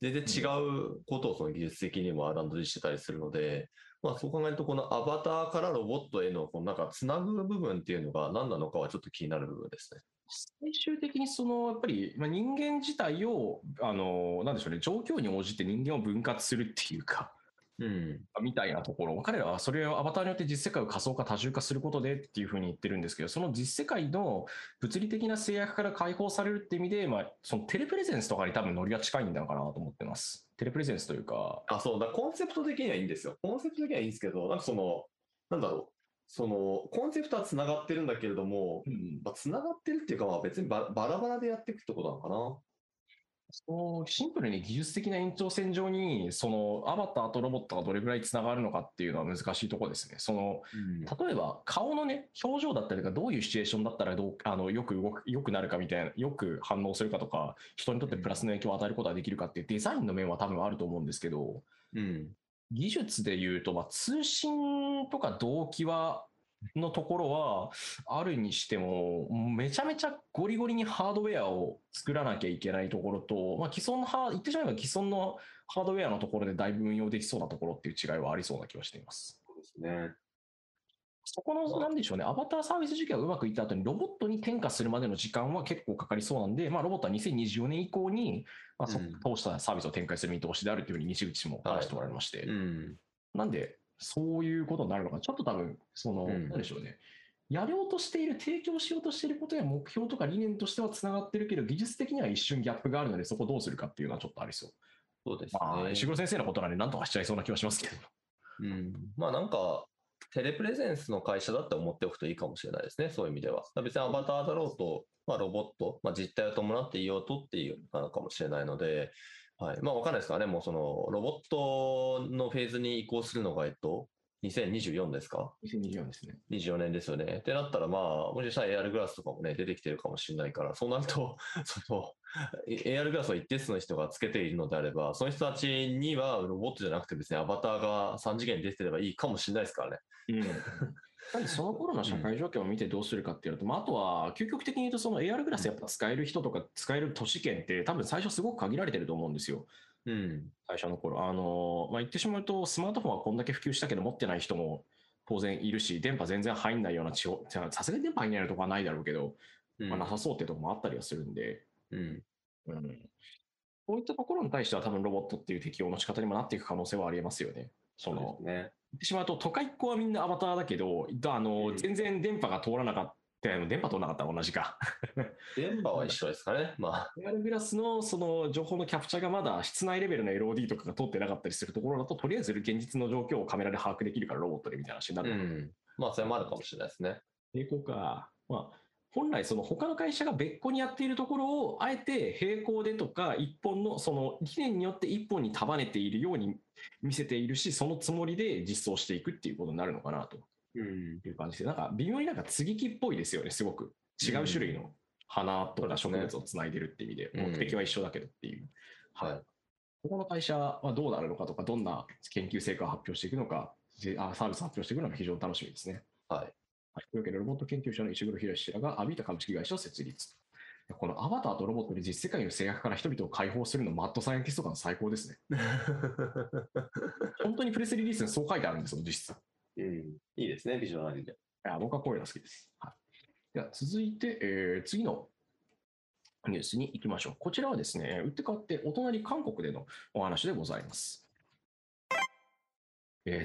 全然違うことをその技術的にも R&D してたりするので、まあそう考えると、このアバターからロボットへの、このなんかつなぐ部分っていうのが何なのかはちょっと気になる部分ですね。
最終的にそのやっぱりまあ人間自体をあのなんでしょうね状況に応じて人間を分割するっていうか
うん。
みたいなところ彼らはそれをアバターによって実世界を仮想化多重化することでっていうふうに言ってるんですけどその実世界の物理的な制約から解放されるって意味で、まあ、そのテレプレゼンスとかに多分ノリが近いんだかなと思ってますテレプレゼンスというか
あ、そうだ、コンセプト的にはいいんですよ。コンセプト的にはいいんですけど、なんかその、なんだろう。その、コンセプトはつながってるんだけれども、
うん
まあ、つながってるっていうか、まあ別にババラバラでやっていくってことなのかな。
そのシンプルに技術的な延長線上にそのアバターとロボットがどれぐらいつながるのかっていうのは難しいところですね。その例えば顔のね表情だったりとかどういうシチュエーションだったらどうあのよく動くよくなるかみたいなよく反応するかとか人にとってプラスの影響を与えることができるかっていうデザインの面は多分あると思うんですけど
うん。
技術で言うと、まあ、通信とか動機はのところはあるにしてもめちゃめちゃゴリゴリにハードウェアを作らなきゃいけないところと、まあ、既存のハ言ってしまえば既存のハードウェアのところでだいぶ運用できそうなところっていう違いはありそうな気はしています。
そうですね。
そこの、なんでしょうね、アバターサービス事業がうまくいった後に、ロボットに転化するまでの時間は結構かかりそうなんで、まあ、ロボットは2024年以降に、まあ、そ
うん
通したサービスを展開する見通しであるというふうに西口も話しておられまして、
うん。
なんで、そういうことになるのか、ちょっと多分、その、
うん
なんでしょうね、やろうとしている、提供しようとしていることや目標とか理念としてはつながってるけど、技術的には一瞬ギャップがあるので、そこをどうするかっていうのはちょっとありそう。
そうです
まあ、
ね。
石黒先生のことなんで、なんとかしちゃいそうな気はしますけど。
うん、まあなんか、テレプレゼンスの会社だって思っておくといいかもしれないですね、そういう意味では。別にアバターだろうと、まあ、ロボット、まあ、実態を伴っていようとっていうのかもしれないので、はい、まあわかんないですか？らね、もうそのロボットのフェーズに移行するのが、えっと、2024ですか
？2024ですね。
24年ですよね。ってなったら、まあ、もしかしたら AR グラスとかもね、出てきてるかもしれないから、そうなると、<laughs> その、AR グラスを一定数の人がつけているのであれば、その人たちにはロボットじゃなくて別にアバターが3次元に出てればいいかもしれないですからね。
うん。<laughs> なんでその頃の社会状況を見てどうするかっていうと、まあ、あとは究極的に言うと、その AR グラスやっぱ使える人とか使える都市圏って多分最初すごく限られてると思うんですよ。
うん。
最初の頃。あの、まあ、言ってしまうと、スマートフォンはこんだけ普及したけど持ってない人も当然いるし、電波全然入んないような地方、じゃあさすがに電波入んないとこはないだろうけど、
うん
まあ、なさそうっていうところもあったりはするんで、
うん。
うん。こういったところに対しては多分ロボットっていう適用の仕方にもなっていく可能性はありえますよね。その、
うですね。
言ってしまうと、都会っ子はみんなアバターだけど、あの、
うん
全然電波が通らなかった、電波通らなかったら同じか。<laughs>
電波は一緒ですかね。まあ、
AR グラスのその情報のキャプチャーがまだ室内レベルの LOD とかが通ってなかったりするところだと、とりあえず現実の状況をカメラで把握できるからロボットでみたいな話にな
う
るのかな。
ん。まあ、それもあるかもしれないですね。
並行か。まあ、本来その他の会社が別個にやっているところを、あえて並行でとか、一本の、その理念によって一本に束ねているように見せているし、そのつもりで実装していくっていうことになるのかなと。
うん。
いう感じで、なんか微妙になんか接ぎ木っぽいですよね、すごく。違う種類の花とか植物をつないでるっていう意味で、
うん
目的は一緒だけどっていう。
はい
はい。ここの会社はどうなるのかとか、どんな研究成果を発表していくのか、サービスを発表していくのが非常に楽しみですね。
はい。
はい、というわけで、ロボット研究者の石黒博氏らがアビータ株式会社を設立。このアバターとロボットで実世界の制約から人々を解放するのマッドサイエンティスト感最高ですね。<laughs> 本当にプレスリリースにそう書いてあるんですよ、実質。
うん。いいですね、ビジョナリーで。
いや僕はこういうの好きです。はい、では続いて、えー次のニュースに行きましょう。こちらはですね、打って変わってお隣韓国でのお話でございます。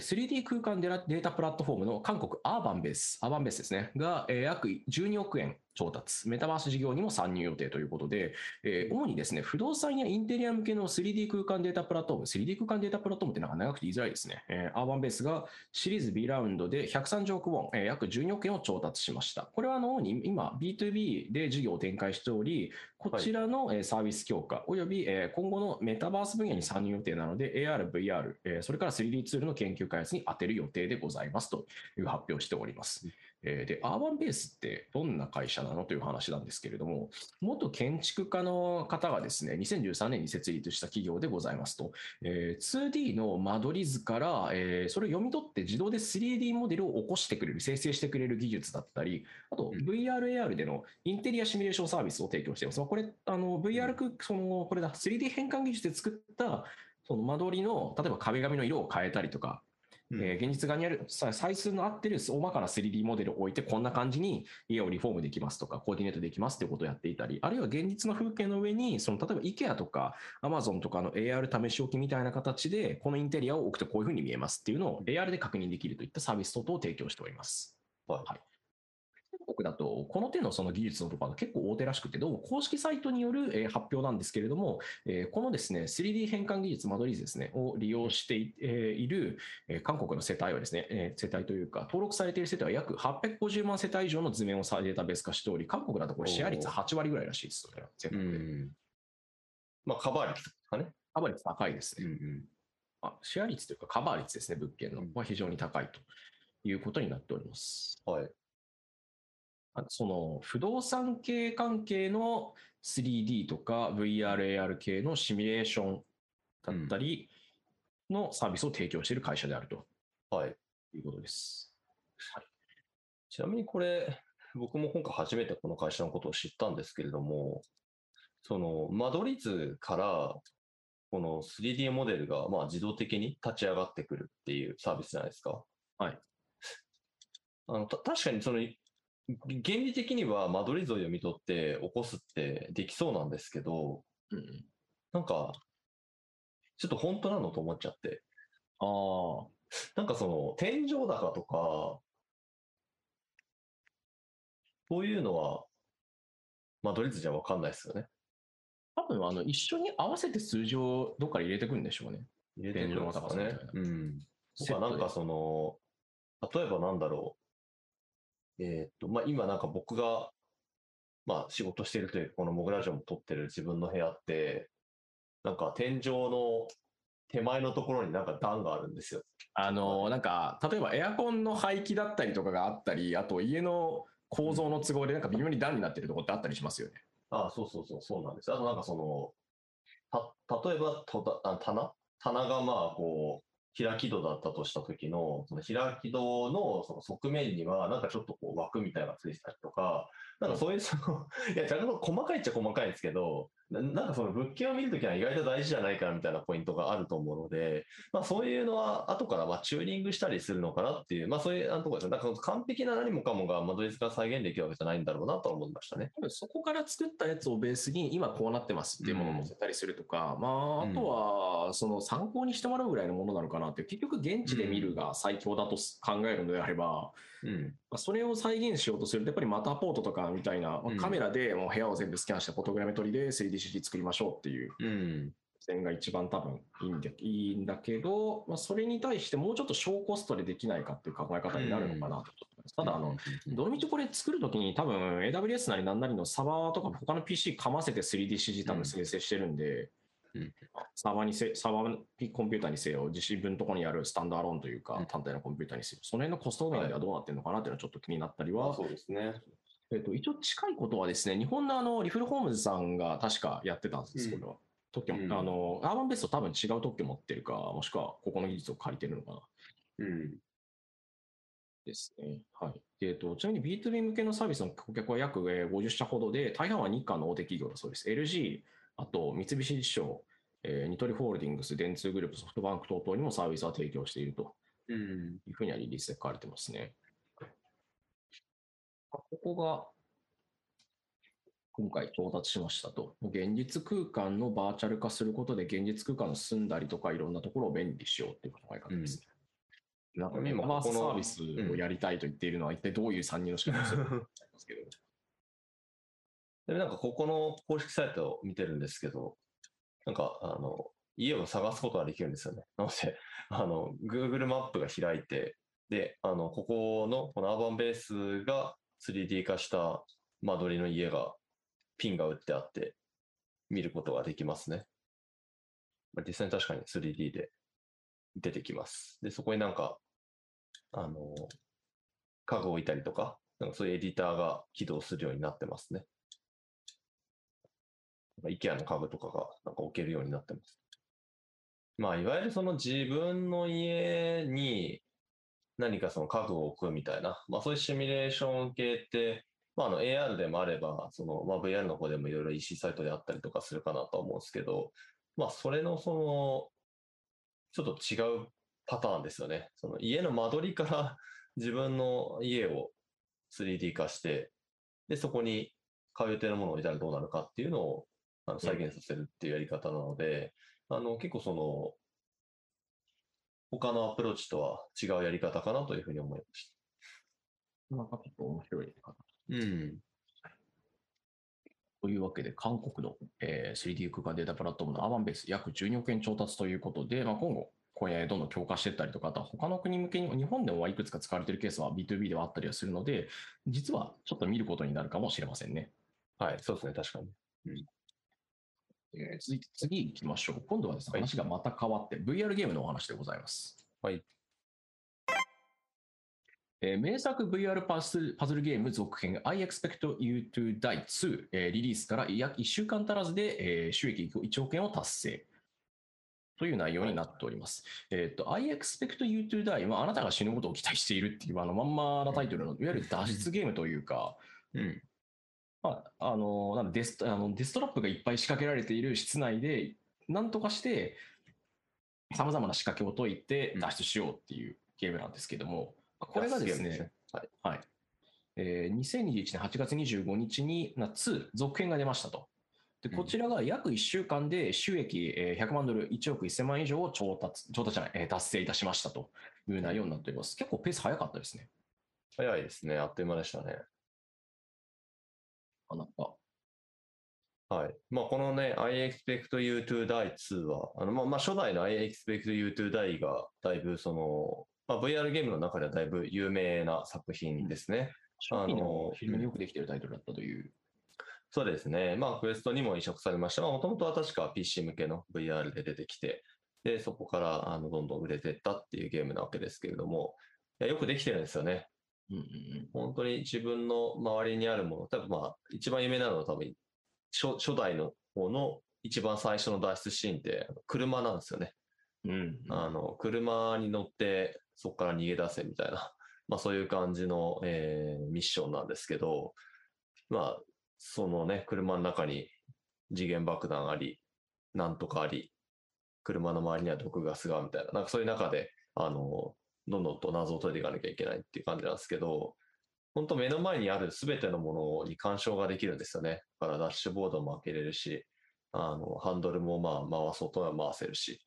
3D 空間データプラットフォームの韓国アーバンベース、アーバンベースですね、が、約12億円、調達、メタバース事業にも参入予定ということで、えー主にですね、不動産やインテリア向けの 3D 空間データプラットフォーム、3D 空間データプラットフォームってなんか長くて言いづらいですね。えーアーバンベースがシリーズ B ラウンドで130億ウォン、えー約12億円を調達しました。これはあの主に今 B2B で事業を展開しており、こちらのえーサービス強化およびえー今後のメタバース分野に参入予定なので AR、VR、えーそれから 3D ツールの研究開発に充てる予定でございますという発表をしております。えーで、アーバンベースってどんな会社なの？という話なんですけれども、元建築家の方がですね、2013年に設立した企業でございますと、えー 2D の間取り図から、えーそれを読み取って自動で 3D モデルを起こしてくれる、生成してくれる技術だったり、あと
うん。
VR、AR でのインテリアシミュレーションサービスを提供しています。まあこれ、あの VR 空、その、これだ、3D 変換技術で作った、その間取りの、例えば壁紙の色を変えたりとか、
うん。
えー現実側にあるさサイズの合ってる大まかな 3D モデルを置いてこんな感じに家をリフォームできますとかコーディネートできますっていうことをやっていたりあるいは現実の風景の上にその例えば IKEA とか Amazon とかの AR 試し置きみたいな形でこのインテリアを置くとこういうふうに見えますっていうのを AR で確認できるといったサービス等々を提供しております。
はい。
韓国だと、この手のその技術のところが結構大手らしくて、どうも公式サイトによるえー発表なんですけれども、えーこのですね、3D 変換技術、間取り図ですね、を利用してい,、えーいる、えー韓国の世帯はですね、えー世帯というか、登録されている世帯は約850万世帯以上の図面をさデータベース化しており、韓国だとこれシェア率
お
8割ぐらいらしいですよね、全
う
国で。
ん。まあ、カバー率とかね。
カバー率高いですね。
ん。
あシェア率というかカバー率ですね、物件の
うん
は非常に高いということになっております。
はい。
あその不動産系関係の 3D とか VR、AR 系のシミュレーションだったりのサービスを提供している会社であると
はい。
いうことです。
ちなみにこれ、僕も今回初めてこの会社のことを知ったんですけれども、その間取り図から、この 3D モデルがまあ自動的に立ち上がってくるっていうサービスじゃないですか。
はい。
あのた確かにその原理的には間取り図を読み取って起こすってできそうなんですけど、
うんうん、
なんか、ちょっと本当なのと思っちゃって。
ああ、
なんかその天井高とか、そういうのは、間取り図じゃわかんないですよね。
多分あの一緒に合わせて数字をどっかに入れてくるんでしょうね。
入れてくるんですかね。うん。と
セットで
かなんかその、例えばなんだろう。えーっと、まあ今なんか僕が、まあ仕事してるというか、このモグラジオも撮ってる自分の部屋って、なんか天井の手前のところになんか段があるんですよ。
あのなんか例えばエアコンの排気だったりとかがあったり、あと家の構造の都合でなんか微妙に段になってるところってあったりしますよね。
ああ、そうそうそう、そうなんです。あとなんかその、た、例えばとたあ棚？棚がまあこう、開き戸だったとした時の、その開き戸のその側面にはなんかちょっとこう枠みたいなのがついてたりとか、なんかそういうその、いや、若干細かいっちゃ細かいんですけど、ななんかその物件を見るときは意外と大事じゃないかなみたいなポイントがあると思うので、まあそういうのは後からまあチューニングしたりするのかなっていう、まあそういうあのところですね。だから完璧な何もかもが間取り図が再現できるわけじゃないんだろうなとは思いましたね。
そこから作ったやつをベースに今こうなってますっていうものを載せたりするとか、まああとはその参考にしてもらうぐらいのものなのかなって結局現地で見るが最強だと考えるのであれば、
うん。
まあそれを再現しようとするとやっぱりマターポートとかみたいな、カメラでもう部屋を全部スキャンしてフォトグラメトリで 3DCG 作りましょうっていう。
うん。
点が一番多分いいんでいいんだけど、まあ、それに対してもうちょっと小コストでできないかっていう考え方になるのかなと。思います。ただあの、どのみちこれ作るときに多分 AWS なりなんなりのサーバーとか他の PC かませて 3DCG 多分生成してるんで、
うん。
サーバーにせ、サーバーコンピューターにせよ、自身分のところにあるスタンドアローンというか
うん。
単体のコンピューターにせよ、その辺のコスト面ではどうなってるのかなっていうのはちょっと気になったりは、
そうですね。
えっと、一応近いことはですね、日本のあのリフルホームズさんが確かやってたんです、
うん
これは。特許も
うん
あの、アーバンベースと多分違う特許持ってるか、もしくはここの技術を借りてるのかな。
うん。
ですね。はい。でえっと、ちなみに B2B 向けのサービスの顧客は約えー50社ほどで、大半は日韓の大手企業だそうです。LG、あと三菱地所、えーニトリホールディングス、電通グループ、ソフトバンク等々にもサービスは提供していると
うん。
いうふうにはリリースで書かれてますね。ここが今回到達しましたと。現実空間のバーチャル化することで、現実空間の住んだりとかいろんなところを便利にしようっていう考え方ですね。なんかメ
今
タバース
この
サービスをやりたいと言っているのは一体どういう参入の仕方をするのかと思いますけど。
で、なんかここの公式サイトを見てるんですけど、なんか、あの、家を探すことができるんですよね。なので、あの、Google マップが開いて、で、あの、ここの、このアーバンベースが 3D 化した間取りの家が、ピンが打ってあって、見ることができますね。まあ実際に確かに 3D で出てきます。で、そこになんか、あの、家具を置いたりとか、なんかそういうエディターが起動するようになってますね。IKEA の家具とかがなんか置けるようになってます。まあ、いわゆるその自分の家に何かその家具を置くみたいな、まあそういうシミュレーション系って、まああの AR でもあれば、そのまあ VR の方でもいろいろ EC サイトであったりとかするかなと思うんですけど、まあそれのその、ちょっと違うパターンですよね。その家の間取りから <laughs> 自分の家を 3D 化して、で、そこに買う予定のものを置いたらどうなるかっていうのをあの再現させるっていうやり方なので、あの結構その、他のアプローチとは違うやり方かなというふうに思いまし
なんかちょっと面白いかな。
た。うん。
というわけで、韓国の、えー 3D 空間データプラットフォームのアーバンベース約12億円調達ということで、まあ、今後、これどんどん強化していったりとか、あとは他の国向けに、日本でもいくつか使われているケースは B2B ではあったりはするので、実はちょっと見ることになるかもしれませんね。
はい、そうですね、確かに。
えー続いて次行きましょう。今度はですね、
はい
話がまた変わって、VR ゲームのお話でございます。
はい。
えー名作 VR パズルパズルゲーム続編 I Expect You to Die 2、えーリリースから約1週間足らずで、えー収益1億円を達成。という内容になっております。えっ、と、I expect you to die はあなたが死ぬことを期待しているっていうあのまんまなタイトルの、いわゆる脱出ゲームというか、
うん。
まあ、あの、なんでデストあのデストラップがいっぱい仕掛けられている室内で、なんとかして、様々な仕掛けを解いて
うん
脱出しようっていうゲームなんですけども、これがですね
はい。
はい。えー2021年8月25日に、な2、続編が出ましたと。で、
うん
こちらが約1週間で収益えー100万ドル、1億1000万以上を調達、調達じゃない、えー達成いたしましたという内容になっております。結構ペース早かったですね。
早いですね、あっという間でしたね。
あなんか、
はい。まあ、このね、I expect you to die 2は、あの、まあ、まあ、初代の I expect you to die が、だいぶその、まあ、VR ゲームの中ではだいぶ有名な作品ですね。
初期の
あの
非常によくできているタイトルだったという。
そうですね。まあ、クエストにも移植されました。まあ、もともとは確か PC 向けの VR で出てきて、で、そこから、あの、どんどん売れていったっていうゲームなわけですけれども、いやよくできてるんですよね。
うんうんうん
本当に自分の周りにあるもの、多分まあ、一番有名なのは多分、初初代の方の一番最初の脱出シーンって、車なんですよね。
うん
あの、車に乗って、そこから逃げ出せみたいな、<laughs> まあそういう感じの、えーミッションなんですけど、まあ、そのね、車の中に次元爆弾あり、なんとかあり、車の周りには毒ガスがみたいな、なんかそういう中で、あの、どんどんと謎を解いていかなきゃいけないっていう感じなんですけど、本当目の前にある全てのものに干渉ができるんですよね。だからダッシュボードも開けれるし、あの、ハンドルもまあ回そうとは回せるし、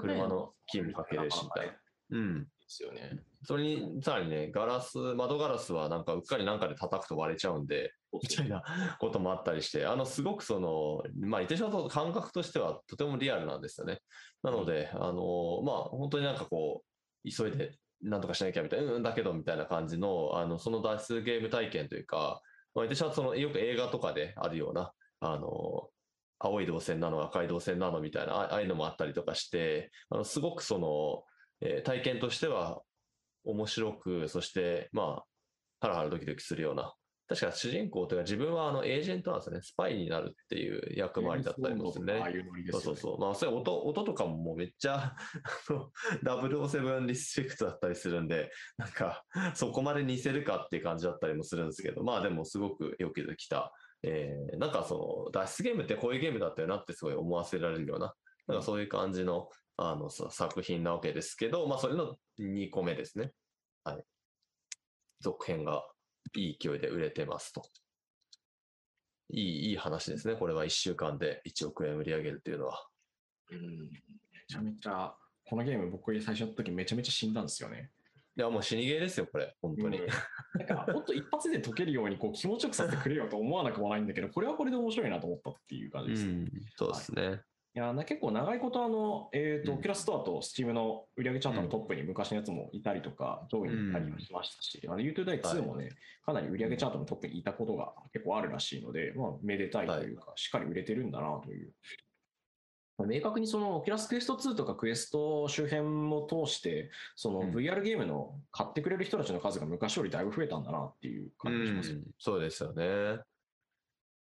車のキーもかけれるしみたいな。うん。
ですよね。
それに、さらにね、ガラス、窓ガラスはなんかうっかりなんかで叩くと割れちゃうんで、みたいなこともあったりして、あの、すごくその、まあ、言ってしまうと感覚としてはとてもリアルなんですよね。なので、あの、まあ、本当になんかこう、急いでなんとかしなきゃみたいな、うん、だけどみたいな感じの、あの、その脱出ゲーム体験というか、私は、その、よく映画とかであるような、あの、青い動線なの、赤い動線なのみたいな、あああいうのもあったりとかして、あの、すごくその、えー体験としては面白く、そして、まあ、ハラハラドキドキするような。確か主人公というか自分はあのエージェントなんですよね。スパイになるっていう役回りだったりもするね。
ああいうノリですよね。
そうそうそう。まあ、それ音、音とかももうめっちゃ、<laughs> あの007リスペクトだったりするんで、なんか、そこまで似せるかっていう感じだったりもするんですけど、まあでもすごくよくできた。えー、なんかその、脱出ゲームってこういうゲームだったよなってすごい思わせられるような、なんかそういう感じの、あの、さ作品なわけですけど、まあそれの2個目ですね。はい。続編がいい勢いで売れてますと。いい、いい話ですね。これは1週間で1億円売り上げるっていうのは。
うんめちゃめちゃ、このゲーム僕最初の時めちゃめちゃ死んだんですよね。
いや、もう死にゲーですよ、これ、本当に。
うんなんか本当一発で解けるようにこう気持ちよくさせてくれよと思わなくもないんだけど、これはこれで面白いなと思ったっていう感じです。い
そうですね。
やな結構長いことあの、えーと
うん。
オキュラスストアと Steam の売上チャートのトップに昔のやつもいたりとか、上位にいたりもしましたし、あの you to die 2もね、かなり売上チャートのトップにいたことが結構あるらしいので、まあ、めでたいというか、しっかり売れてるんだなという。まあ明確にその Oculus Quest 2とか Quest 周辺も通して、その
うん。
VR ゲームの買ってくれる人たちの数が昔よりだいぶ増えたんだなっていう
う
感じがします。
ん、そうですよね。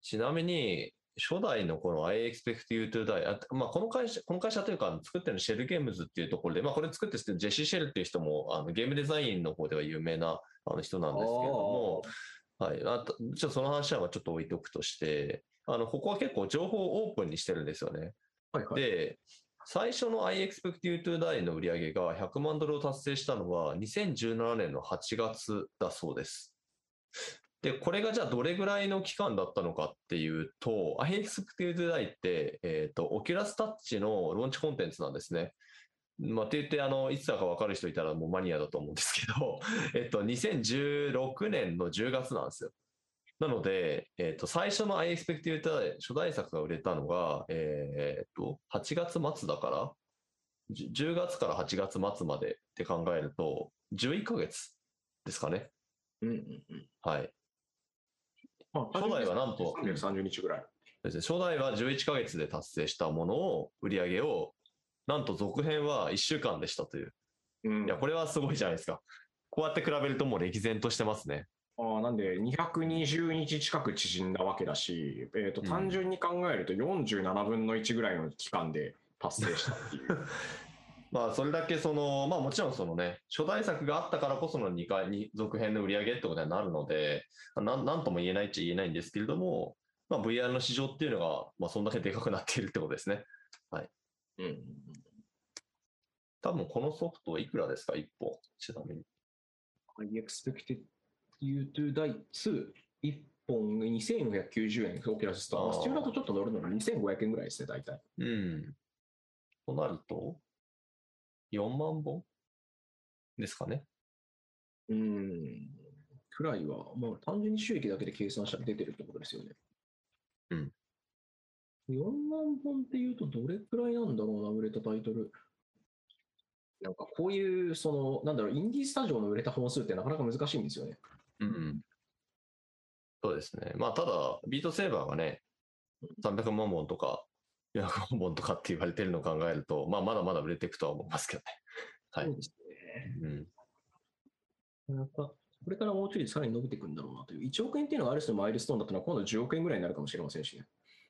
ちなみに、初代のこの I expect you to die、あまあ、この会社、この会社というか、作ってるのシェルゲームズっていうところで、まあ、これ作ってるジェシー・シェルっていう人も、あのゲームデザインの方では有名なあの人なんですけれども、はい、あとちょっとその話はちょっと置いとくとして、あのここは結構情報をオープンにしてるんですよね。
はいはい。
で、最初の I expect you to die の売り上げが100万ドルを達成したのは2017年の8月だそうです。で、これがじゃあどれぐらいの期間だったのかっていうと、I expect you to die って、えっ、と、Oculus Touch のローンチコンテンツなんですね。まあ、って言って、あの、いつだか分かる人いたらもうマニアだと思うんですけど、<laughs> えっと、2016年の10月なんですよ。なので、えっと、最初の I Expect You to Die 初代作が売れたのが、えっと、8月末だから、じゅ10月から8月末までって考えると、11ヶ月ですかね。
うんうんうん
はい。
まあ
初代はなんと
330日ぐらい。
ですね初代は11ヶ月で達成したものを、売り上げを、なんと続編は1週間でしたという。
うん
いや、これはすごいじゃないですか。こうやって比べるともう歴然としてますね。
ああなんで、220日近く縮んだわけだし、えーと
うん
単純に考えると47分の1ぐらいの期間で達成したっていう。<laughs>
まあ、それだけその、まあもちろんそのね、初代作があったからこその2回に続編の売り上げってことになるので、なんなんとも言えないっちゃ言えないんですけれども、まあ VR の市場っていうのが、まあそんだけでかくなっているってことですね。
うん
多分このソフトいくらですか ?1 本。ちなみに。
I expected you to die 2、1本2490円、オキュラスストア。
あー
スチューだとちょっと乗るのが2500円ぐらいですね、大体。
うん。となると、4万本？ですかね。
うん。くらいは、まあ単純に収益だけで計算したら出てるってことですよね。
うん。
4万本っていうとどれくらいなんだろうな、売れたタイトル。なんかこういう、その、なんだろう、インディースタジオの売れた本数ってなかなか難しいんですよね。
うん。そうですね。まあ、ただ、ビートセーバーがね、300万本とか、400万本とかって言われてるのを考えると、まあ、まだまだ売れていくとは思いますけどね。<laughs> はい。
そうですね。
うん。
なんか、これからもうちょいさらに伸びていくんだろうなという。1億円っていうのがある種のマイルストーンだったのは、今度10億円ぐらいになるかもしれませんしね。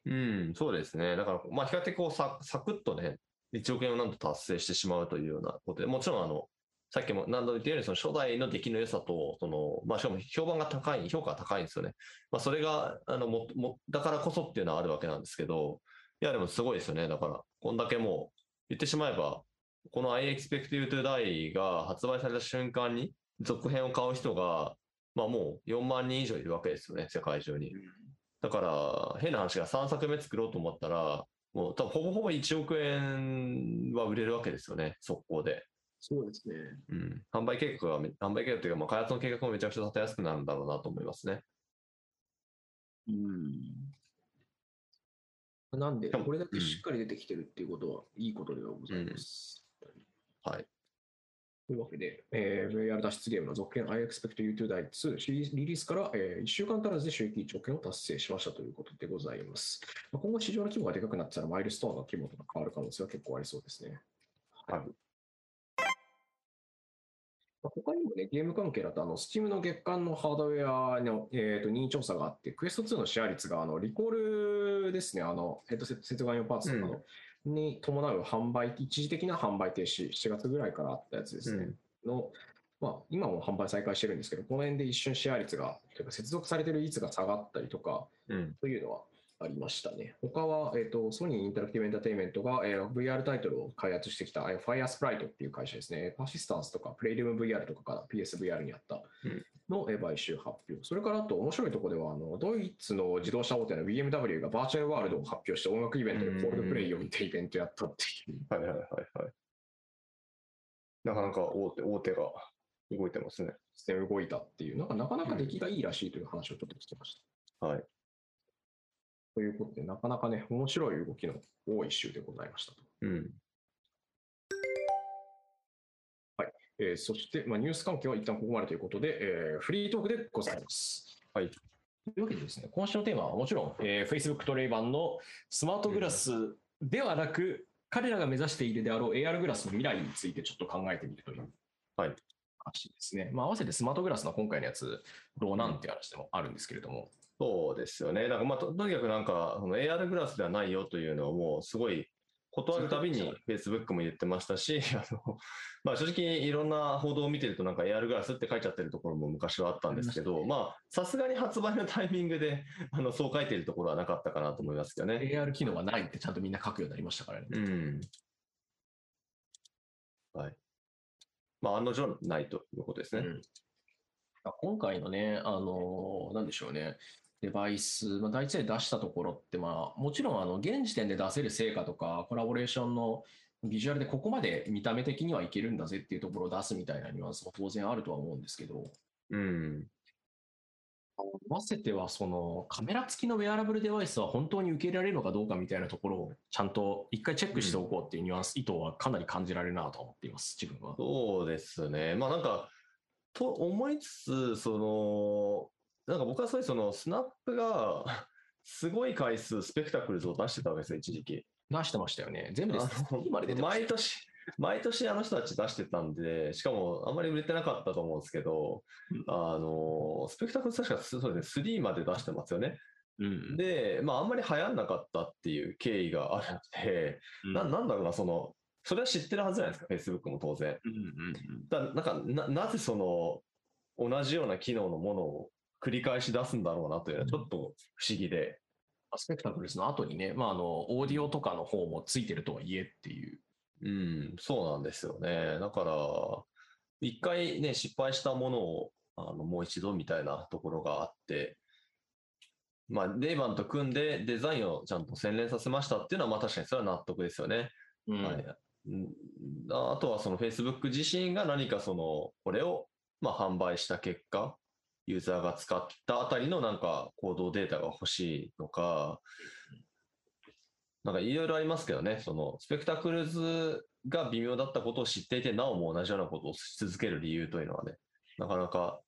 うん、そうですね。だから、まあ、比較的こうサ、サクッとね、1億円をなんと達成してしまうというようなことで、もちろん、あの、さっきも何度も言ったように、その初代の出来の良さと、その、まあ、しかも評判が高い、評価が高いんですよね。まあ、それが、あの、も、も、だからこそっていうのはあるわけなんですけど、いや、でもすごいですよね。だから、こんだけもう、言ってしまえば、この I expect you to die が発売された瞬間に、続編を買う人が、まあもう4万人以上いるわけですよね、世界中に。だから、変な話が3作目作ろうと思ったら、もう多分ほぼほぼ1億円は売れるわけですよね、速攻で。
そうですね。
うん。販売計画がめ、販売計画というか、まあ、開発の計画もめちゃくちゃ立てやすくなるんだろうなと思いますね。
うん。なんで、これだけしっかり出てきてるっていうことは、いいことではございます。
はい。
というわけで、えー、VR 脱出ゲームの続編 I Expect You to Die 2シリリリースから、え1週間足らずで収益1億円を達成しましたということでございます。まあ今後市場の規模がでかくなってたらマイルストーンの規模とか変わる可能性は結構ありそうですね。
はい
まあ他にもね、ゲーム関係だと、あの、Steam の月間のハードウェアの、えー、と任意調査があって、クエスト2のシェア率が、あの、リコールですね、あの、ヘッドセット接眼用パーツとかの、に伴う販売、一時的な販売停止、7月ぐらいからあったやつですね。の、まあ、今も販売再開してるんですけど、この辺で一瞬シェア率が、というか接続されてる率が下がったりとか、
うん。
というのはありましたね。他は、えっ、と、ソニーインタラクティブエンターテインメントが、えー VR タイトルを開発してきた、えー Fire Sprite っていう会社ですね。パシスタンスとか、プレイルーム VR とかから PSVR にあった
うん
の、えー買収発表。それからあと面白いところでは、あの、ドイツの自動車大手の BMW がバーチャルワールドを発表して音楽イベントでコールドプレイを見てイベントやったっていう。
はいはいはいはい。なかなか大手、大手が動いてますね。
動いたっていう、なんかなかなか出来がいいらしいという話をちょっと聞きました。
はい。
ということで、なかなかね、面白い動きの多い週でございましたと。
うん。
えーそして、まあ、ニュース関係は一旦ここまでということで、えーフリートークでございます。
はい。
というわけでですね、今週のテーマはもちろん、えー Facebook とレイバンのスマートグラスではなく、彼らが目指しているであろう AR グラスの未来についてちょっと考えてみるという
はい
話ですね。まあ、合わせてスマートグラスの今回のやつ、どうなんて話でもあるんですけれども、
そうですよね。だからまあととにかくなんか、その AR グラスではないよというのをもうすごい断るたびに Facebook も言ってましたし、<laughs> あのまあ正直いろんな報道を見てるとなんか AR グラスって書いちゃってるところも昔はあったんですけど、まあさすがに発売のタイミングで <laughs> あのそう書いてるところはなかったかなと思いますけどね。
AR 機能はないってちゃんとみんな書くようになりましたからね。
うん。はい。まあ案の定ないということですね。
うん今回のね、あのなんでしょうね、デバイス、まあ、第一で出したところって、まあ、もちろんあの現時点で出せる成果とか、コラボレーションのビジュアルでここまで見た目的にはいけるんだぜっていうところを出すみたいなニュアンスも当然あるとは思うんですけど、
うん。
合わせてはそのカメラ付きのウェアラブルデバイスは本当に受け入れられるのかどうかみたいなところをちゃんと一回チェックしておこうっていうニュアンス、意図はかなり感じられるなと思っています、自分は。
そうですね。まあなんか、と思いつつ、その、なんか僕はそういうそのスナップがすごい回数スペクタクルズを出してたわけですよ、一時期。
出してましたよね。全部で
あ
3まで出てま
毎年、毎年あの人たち出してたんで、しかもあんまり売れてなかったと思うんですけど、
うん
あの、スペクタクルズ確かそうですね、3まで出してますよね。
うん
で、まああんまり流行んなかったっていう経緯があるので、ななんだろうな、その、それは知ってるはずじゃないですか、Facebook も当然。
うんうんうん
だなんかな、なぜその、同じような機能のものを繰り返し出すんだろうなというのはちょっと不思議で。
スペクタクルスの後にね、まあ、あの、オーディオとかの方もついてるとはいえっていう。
うん、そうなんですよね。だから、一回ね、失敗したものを、あの、もう一度みたいなところがあって、まあ、レイバンと組んでデザインをちゃんと洗練させましたっていうのは、まあ確かにそれは納得ですよね。
うん
はい。あとはその Facebook 自身が何かその、これをまあ販売した結果、ユーザーが使ったあたりのなんか行動データが欲しいのか、なんかいろいろありますけどね、そのスペクタクルズが微妙だったことを知っていて、なおも同じようなことをし続ける理由というのはね、なかなか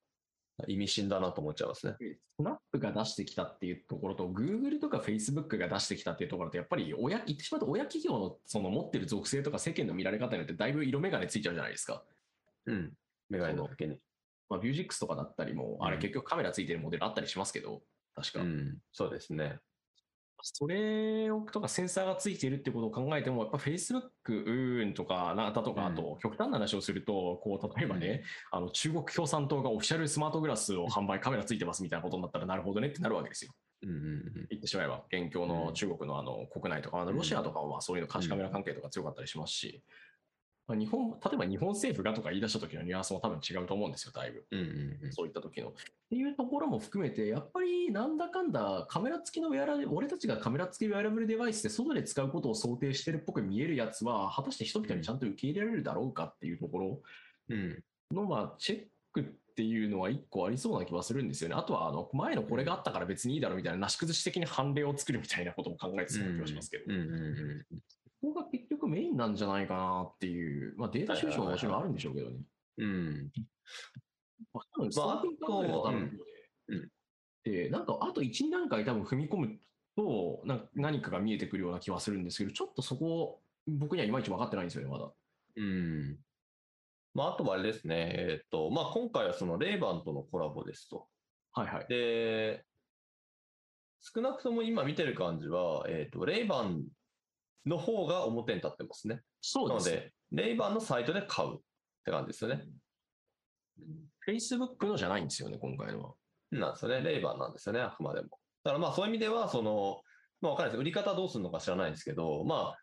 意味深だなと思っちゃいますね。
スナップが出してきたっていうところと、Google とか Facebook が出してきたっていうところと、やっぱり親、言ってしまうと親企業のその持ってる属性とか世間の見られ方によってだいぶ色眼鏡ついちゃうじゃないですか。
うん。メガネの時に。
まあ、ビュージックスとかだったりも、あれ
うん
結局カメラついてるモデルあったりしますけど、確か。
うん。そうですね。
それをとかセンサーがついているってことを考えても、やっぱ Facebook とか、なたとか、あと極端な話をすると、こう、例えばね、あの中国共産党がオフィシャルスマートグラスを販売、カメラついてますみたいなことになったら、なるほどねってなるわけですよ。
うんうんうん。
言ってしまえば、現況の中国のあの国内とか、あのロシアとかはまあそういうの監視カメラ関係とか強かったりしますし、まあ、日本、例えば日本政府がとか言い出した時のニュアンスも多分違うと思うんですよ、だいぶ。
うんうんうん。
そういった時の。っていうところも含めて、やっぱりなんだかんだカメラ付きのウェアラブ俺たちがカメラ付きウェアラブルデバイスで外で使うことを想定してるっぽく見えるやつは、果たして人々にちゃんと受け入れられるだろうかっていうところ
うん。
の、まあ、チェックっていうのは一個ありそうな気はするんですよね。あとは、あの、前のこれがあったから別にいいだろうみたいな、なし崩し的に判例を作るみたいなことも考えてそうな気がしますけど、
うんうんうん
ここが結局メインなんじゃないかなっていう、まあ、データ収集ももちろんあるんでしょうけどね。
うん。うん。
まあ、多分で、で、なんかあと1、2段階多分踏み込むと、な何かが見えてくるような気はするんですけど、ちょっとそこ、僕にはいまいち分かってないんですよね、まだ。
うん。まあ、あとはあれですね。えっと、まあ、今回はそのレイバンとのコラボですと。
はいはい。
で、少なくとも今見てる感じは、えっと、レイバンの方が表に立ってますね。
そうですね。
なので、レイバンのサイトで買うって感じですよね。
Facebook のじゃないんですよね、今回のは。
なんですよね。レイバンなんですよね、あくまでも。だからまあそういう意味では、その、まあわかんないです。売り方どうするのか知らないんですけど、まあ、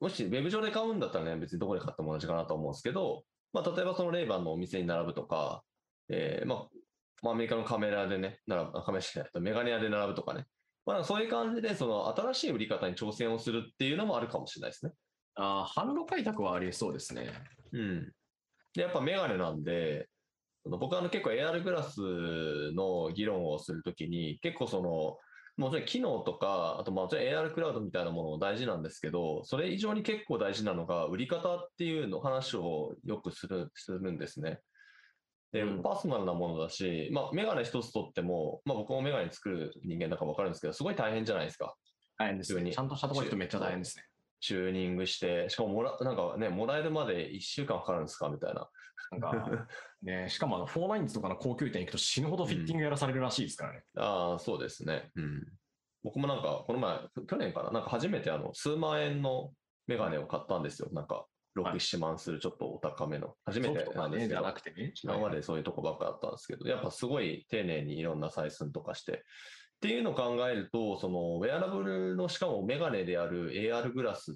もしウェブ上で買うんだったらね、別にどこで買っても同じかなと思うんですけど、まあ例えばそのレイバンのお店に並ぶとか、えーまあ、まあアメリカのカメラでね、並ぶ、あカメラじゃないメガネ屋で並ぶとかね。まあそういう感じで、その新しい売り方に挑戦をするっていうのもあるかもしれないですね。
あー販路開拓はありそうですね。
うん。で、やっぱメガネなんで、僕はあの結構 AR グラスの議論をするときに、結構その、もちろん機能とか、あともちろん AR クラウドみたいなものも大事なんですけど、それ以上に結構大事なのが、売り方っていうの話をよくするするんですね。で、
うん
パーソナルなものだし、まあ、メガネ一つとっても、まあ、僕もメガネ作る人間だから分かるんですけど、すごい大変じゃないですか。
大変ですね。ちゃんとしたところ行くとめっちゃ大変ですね。
チューニングして、しかももら、なんかね、もらえるまで1週間かかるんですかみたいな。
なんか、<laughs> ね、しかもあの、フォーナインズとかの高級店行くと死ぬほどフィッティングやらされるらしいですからね。
ああ、そうですね。うん。僕もなんか、この前、去年かな、なんか初めてあの、数万円のメガネを買ったんですよ。なんか、6、
はい
7万するちょっとお高めの。初めてなんですけど。今までそういうとこばっかだったんですけど、やっぱすごい丁寧にいろんな採寸とかして。っていうのを考えると、そのウェアラブルのしかもメガネである AR グラスっ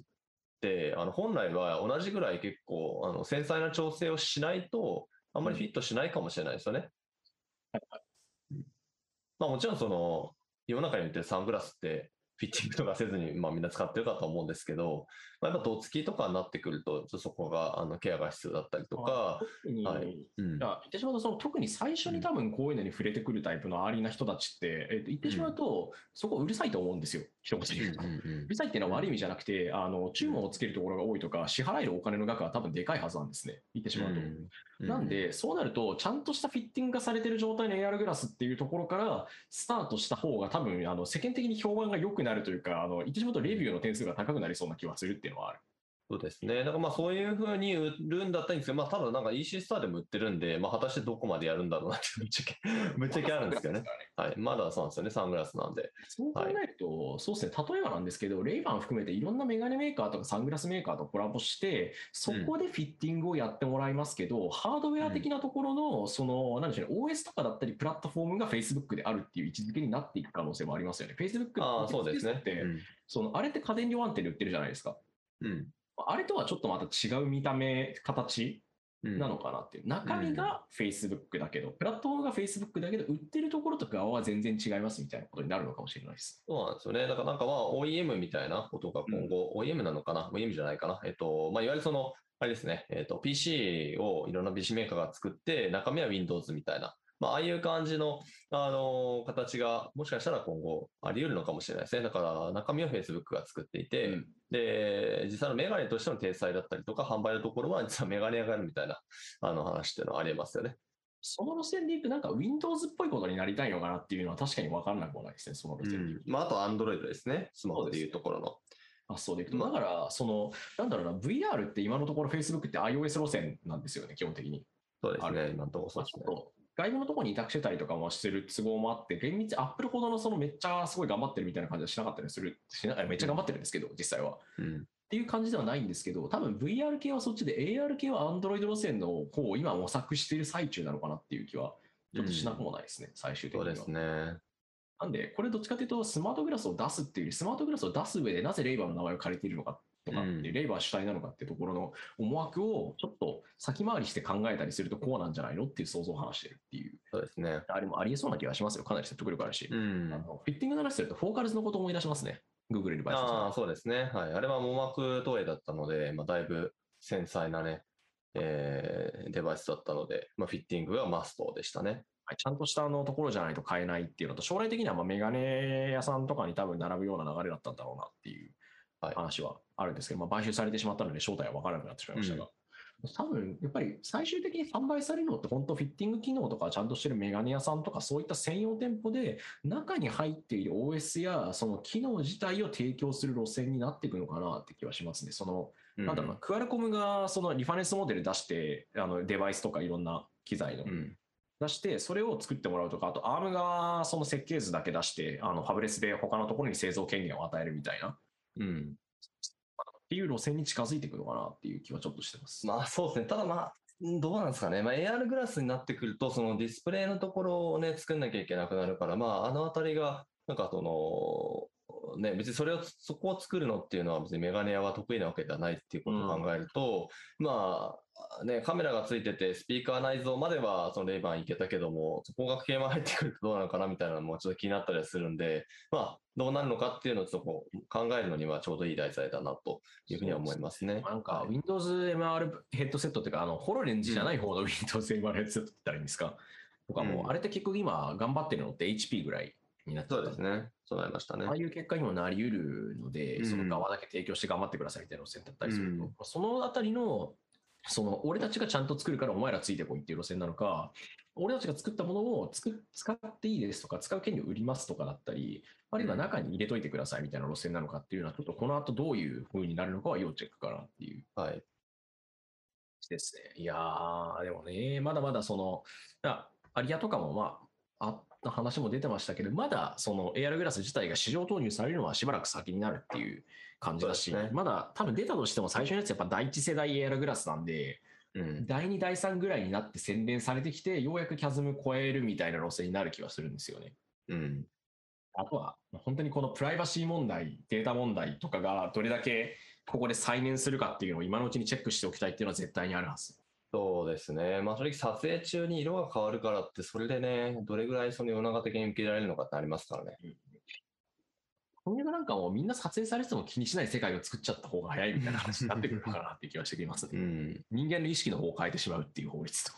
て、あの本来は同じぐらい結構あの繊細な調整をしないと、あんまりフィットしないかもしれないですよね。うんまあもちろんその世の中に売ってるサングラスってフィッティングとかせずに、まあ、みんな使ってるかと思うんですけど、まあ、やっぱ度付きとかになってくると、ちょっとそこがあのケアが必要だったりとか、
特に、
はい。
言ってしまうとその特に最初に多分こういうのに触れてくるタイプの early な人たちって、えっと言ってしまうと、そこうるさいと思うんですよ一言で言うと。<laughs>
う
るさいっていうのは悪い意味じゃなくて、あの注文をつけるところが多いとか、支払えるお金の額は多分でかいはずなんですね、言ってしまうと。
うん
なんで、そうなると、ちゃんとしたフィッティングがされてる状態の AR グラスっていうところからスタートした方が、多分あの世間的に評判が良くなるというか、あの言ってしまうと、レビューの点数が高くなりそうな気はするっていうのはある。
そうですね。だからまあそういうふうに売るんだったらいいんですけど、まあただなんか EC スターでも売ってるんで、まあ果たしてどこまでやるんだろうなってぶっちゃけ、<laughs> ぶっちゃけあるんですけどね。はい。まだそうなんですよね。サングラスなんで。
そう考えると、そうですね、例えばなんですけど、レイバン含めていろんなメガネメーカーとかサングラスメーカーとコラボして、そこでフィッティングをやってもらいますけど、ハードウェア的なところの、その、なんでしょうね、OS とかだったり、プラットフォームが Facebook であるっていう位置づけになっていく可能性もありますよね。Facebook
ああ、
の
そうですね
っ。て、
うん
その、あれって家電量販店で売ってるじゃないですか。
うん。
あれとはちょっとまた違う見た目、形？
うん
なのかなっていう。中身が Facebook だけど、プラットフォームが Facebook だけど、売ってるところとかは全然違いますみたいなことになるのかもしれないです。
そうなんですよね。だからなんかまあ OEM みたいなことが今後、OEM なのかな ?OEM じゃないかな？えっと、まあいわゆるその、あれですね、えっと、PC をいろんな PC メーカーが作って、中身は Windows みたいな、まあああいう感じの、あの形が、もしかしたら今後あり得るのかもしれないですね。だから中身は Facebook が作っていて、
うん
で、実際のメガネとしての体裁だったりとか、販売のところは実はメガネ屋があるみたいな、あの話っていうのはありえますよね。
その路線でいく、なんか Windows っぽいことになりたいのかなっていうのは確かに分からなくもないですね、その路線でいく。
まああと Android ですね。スマホでいうところの。
発想でいくと。だから、その、なんだろうな、VR って今のところ Facebook って iOS 路線なんですよね、基本的に。あ
そうですね。
る
今のところそう
まあ
ですね。
外部のところに委託してたりとかもする都合もあって、厳密、Apple ほどのそのめっちゃすごい頑張ってるみたいな感じはしなかったりする、しなめっちゃ頑張ってるんですけど、実際は。っ
うん。
ていう感じではないんですけど、多分 VR 系はそっちで AR 系は Android 路線の方を今模索している最中なのかなっていう気はちょっとしなくもないですね、最終的には。
そうですね。
なんで、これどっちかというと、スマートグラスを出すっていうより、スマートグラスを出す上でなぜレイバーの名前を借りているのかとかってレイバー主体なのかっていうところの思惑をちょっと先回りして考えたりするとこうなんじゃないのっていう想像を話してるっていう、
そうですね。
あれもありえそうな気がしますよ。かなり説得力あるし。
うん
あ。のフィッティングの話すると、フォーカルズのことを思い出しますね。Google リバイス
ああ、そうですね。はい。あれは網膜投影だったので、まあ、だいぶ繊細なね、えーデバイスだったので、まあ、フィッティングがマストでしたね。
はい、ちゃんとしたあのところじゃないと買えないっていうのと、将来的にはまあメガネ屋さんとかに多分並ぶような流れだったんだろうなっていう
はい
話はあるんですけど、まあ、買収されてしまったので正体は分からなくなってしまいましたが、多分やっぱり最終的に販売されるのって本当フィッティング機能とかちゃんとしてるメガネ屋さんとかそういった専用店舗で中に入っている OS やその機能自体を提供する路線になっていくのかなって気はしますね。そのなんだろうな、クアルコムがそのリファレンスモデル出して、あのデバイスとかいろんな機材の、
うん。
出して、それを作ってもらうとか、あと ARM がその設計図だけ出して、あのファブレスで他のところに製造権限を与えるみたいな、っ
うん。
ていう路線に近づいていくのかなっていう気はちょっとしてます。
まあそうですね。ただまあ、うんどうなんですかね。まあ AR グラスになってくると、そのディスプレイのところをね、作んなきゃいけなくなるから、まああのあたりが、なんかその、ね、別にそれを、そこを作るのっていうのは別にメガネ屋は得意なわけではないっていうことを考えると、まあ、ね、カメラがついてて、スピーカー内蔵まではそのレイバンいけたけども、そこが系も入ってくるとどうなのかなみたいなのもちょっと気になったりはするんで、まあ、どうなるのかっていうのをちょっとこう考えるのにはちょうどいい題材だなというふうには思いますね。
なんか、Windows MR ヘッドセットっていうか、あの、ホロレンズじゃない方の Windows MR ヘッドセットって言ったらいいんですか、とかも、
うん。
あれって結局今頑張ってるのって HP ぐらいになって
そうですね。そうなりましたね
ああ。いう結果にもなり得るので、
うん
その側だけ提供して頑張ってくださいみたいな路線だったりすると、
うん
そのあたりの、その俺たちがちゃんと作るからお前らついてこいっていう路線なのか、俺たちが作ったものをつく使っていいですとか、使う権利を売りますとかだったり、あるいは中に入れといてくださいみたいな路線なのかっていうのは、ちょっとこの後どういう風になるのかは要チェックかなっていう
はい。
ですね。いやー、でもね、まだまだその、あアリアとかもまあ、あった話も出てましたけど、まだその AR グラス自体が市場投入されるのはしばらく先になるっていう感じだし、
ね
まだ多分出たとしても最初のやつやっぱ第一世代 AR グラスなんで、
うん。
第2、第3ぐらいになって洗練されてきて、ようやくキャズム超えるみたいな路線になる気はするんですよね。
うん。
あとは、本当にこのプライバシー問題、データ問題とかがどれだけここで再燃するかっていうのを今のうちにチェックしておきたいっていうのは絶対にあるはず。
そうですね。まあ正直撮影中に色が変わるからって、それでね、どれぐらいその世の中的に受け入れられるのかってありますからね。
これがなんかもうみんな撮影されてても気にしない世界を作っちゃった方が早いみたいな話になってくるのかなっていう気はしてきますね。
うん。
人間の意識の方を変えてしまうっていう法律と。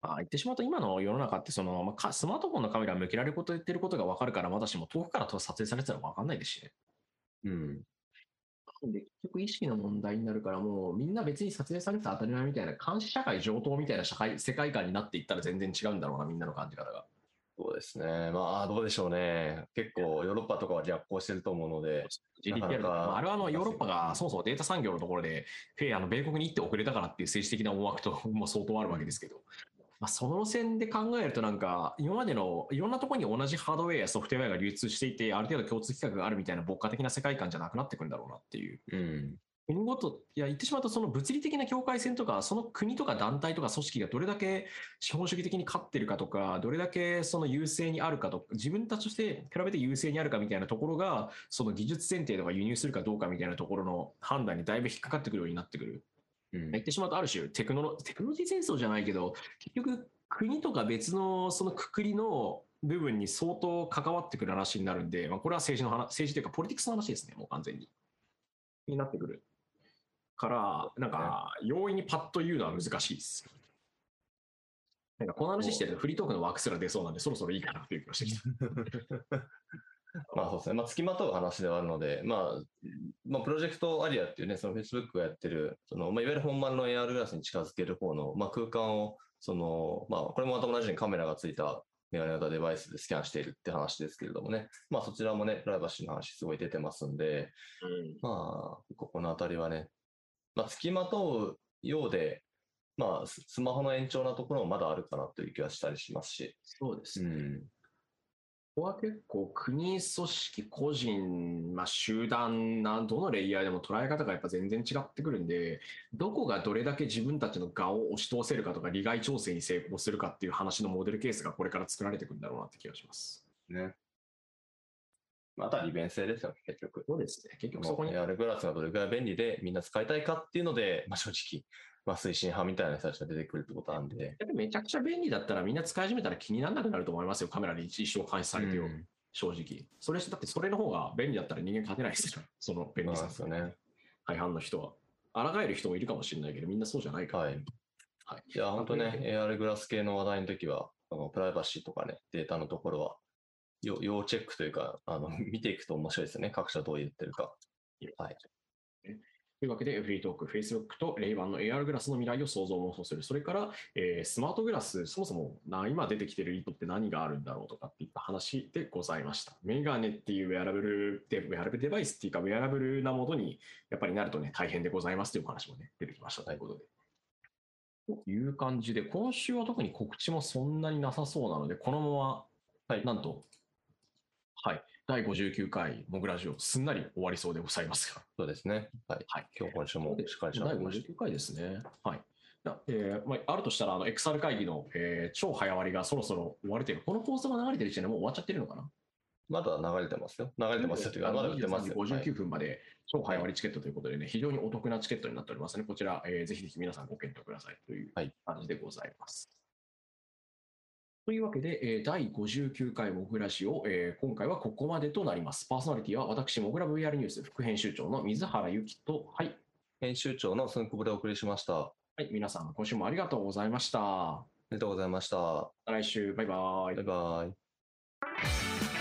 ああ言ってしまうと今の世の中ってその、まあか、スマートフォンのカメラ向けられること言ってることが分かるからまだしも遠くから撮影されてたら分かんないですしね。
うん。
で結局意識の問題になるからもうみんな別に撮影されてた当たり前みたいな監視社会上等みたいな社会世界観になっていったら全然違うんだろうなみんなの感じ方が。
そうですね。まあどうでしょうね。結構ヨーロッパとかは逆行してると思うので、
GDPR
なか
まああれはあのヨーロッパがそもそもデータ産業のところで、フェイあの米国に行って遅れたからっていう政治的な思惑とも相当あるわけですけど、まあ、その線で考えるとなんか今までのいろんなところに同じハードウェアやソフトウェアが流通していてある程度共通規格があるみたいな牧歌的な世界観じゃなくなってくるんだろうなっていう
うん。
国ごと、いや、言ってしまうと、その物理的な境界線とか、その国とか団体とか組織がどれだけ資本主義的に勝ってるかとか、どれだけその優勢にあるかとか、自分たちとして比べて優勢にあるかみたいなところが、その技術選定とか輸入するかどうかみたいなところの判断にだいぶ引っかかってくるようになってくる。
うん
言ってしまうと、ある種テクノロ、テクノロジー戦争じゃないけど、結局、国とか別のそのくくりの部分に相当関わってくる話になるんで、まあ、これは政治の話、政治というか、ポリティクスの話ですね、もう完全に。になってくる。から、なんか、容易にパッと言うのは難しいです。なんか、この話してるとフリートークの枠すら出そうなんで、そろそろいいかなっていう気がしてきた。<laughs> <laughs>
まあそうですね。まあ、付きまとう話ではあるので、まあ、まあ、プロジェクトアリアっていうね、その Facebook がやってる、その、まあ、いわゆる本番の AR グラスに近づける方の、まあ、空間を、その、まあ、これもまた同じようにカメラがついたメガネ型デバイスでスキャンしているって話ですけれどもね、まあ、そちらもね、プライバシーの話すごい出てますんで、まあ、ここのあたりはね、まあ、付きまとうようで、まあ、ススマホの延長なところもまだあるかなという気はしたりしますし、
そうですね。
うん。
ここは結構国、組織、個人、まあ、集団な、どのレイヤーでも捉え方がやっぱ全然違ってくるんで、どこがどれだけ自分たちの側を押し通せるかとか、利害調整に成功するかっていう話のモデルケースがこれから作られていくんだろうなって気がします。
ね。また利便性ですよ、結局。
そうですね。結局そ
そこ
こに
に。AR グラスがどれくらい便利でみんな使いたいかっていうので、まあ、正直、まあ、推進派みたいな人たちが出てくるってことなんで。
やっぱりめちゃくちゃ便利だったらみんな使い始めたら気にならなくなると思いますよ。カメラで一生監視されてよ、
うん
正直。それだってそれの方が便利だったら人間勝てないですよ。<laughs> その便利さ
ですよね。
大半の人は。抗える人もいるかもしれないけど、みんなそうじゃないから。
はい。
はい
いや、本当ね、AR グラス系の話題の時は、あのプライバシーとかね、データのところは、要要チェックというか、あの見ていくと面白いですよね。各社どう言ってるか。はい。
というわけで、フリートーク、Facebook とレイバンの AR グラスの未来を想像妄想する。それから、えースマートグラス、そもそもな今出てきてる意図って何があるんだろうとかっていった話でございました。メガネっていうウェアラブルで、ウェアラブルデバイスっていうか、ウェアラブルなものにやっぱりなるとね、大変でございますというお話もね、出てきましたということで。という感じで、今週は特に告知もそんなになさそうなので、このまま、
はい
なんと、はい、第59回モグラジオ、すんなり終わりそうでございますが。
そうですね。はい。
はい
今日今週もしっかりしゃべ
第
りました。
59回ですね。はい。なえーまあ、あるとしたら、あの、XR 会議の、えー超早割りがそろそろ終われてる。この放送が流れてる時点でもう終わっちゃってるのかな？
まだ流れてますよ。流れてますよというか、まだ売ってますよ。
23時
はい
59分まで超早割りチケットということでね、非常にお得なチケットになっておりますね。こちら、えーぜひぜひ皆さんご検討くださいという
はい
感じでございます。というわけで、えー第59回モグラジオ、えー今回はここまでとなります。パーソナリティは私、モグラ VR ニュース副編集長の水原由紀と、はい、
編集長の寸久保でお送りしました。あ
はい、皆さん今週もありがとうございました。ま
りがとうございました。
た来週、バイバイ
バイ。バイ。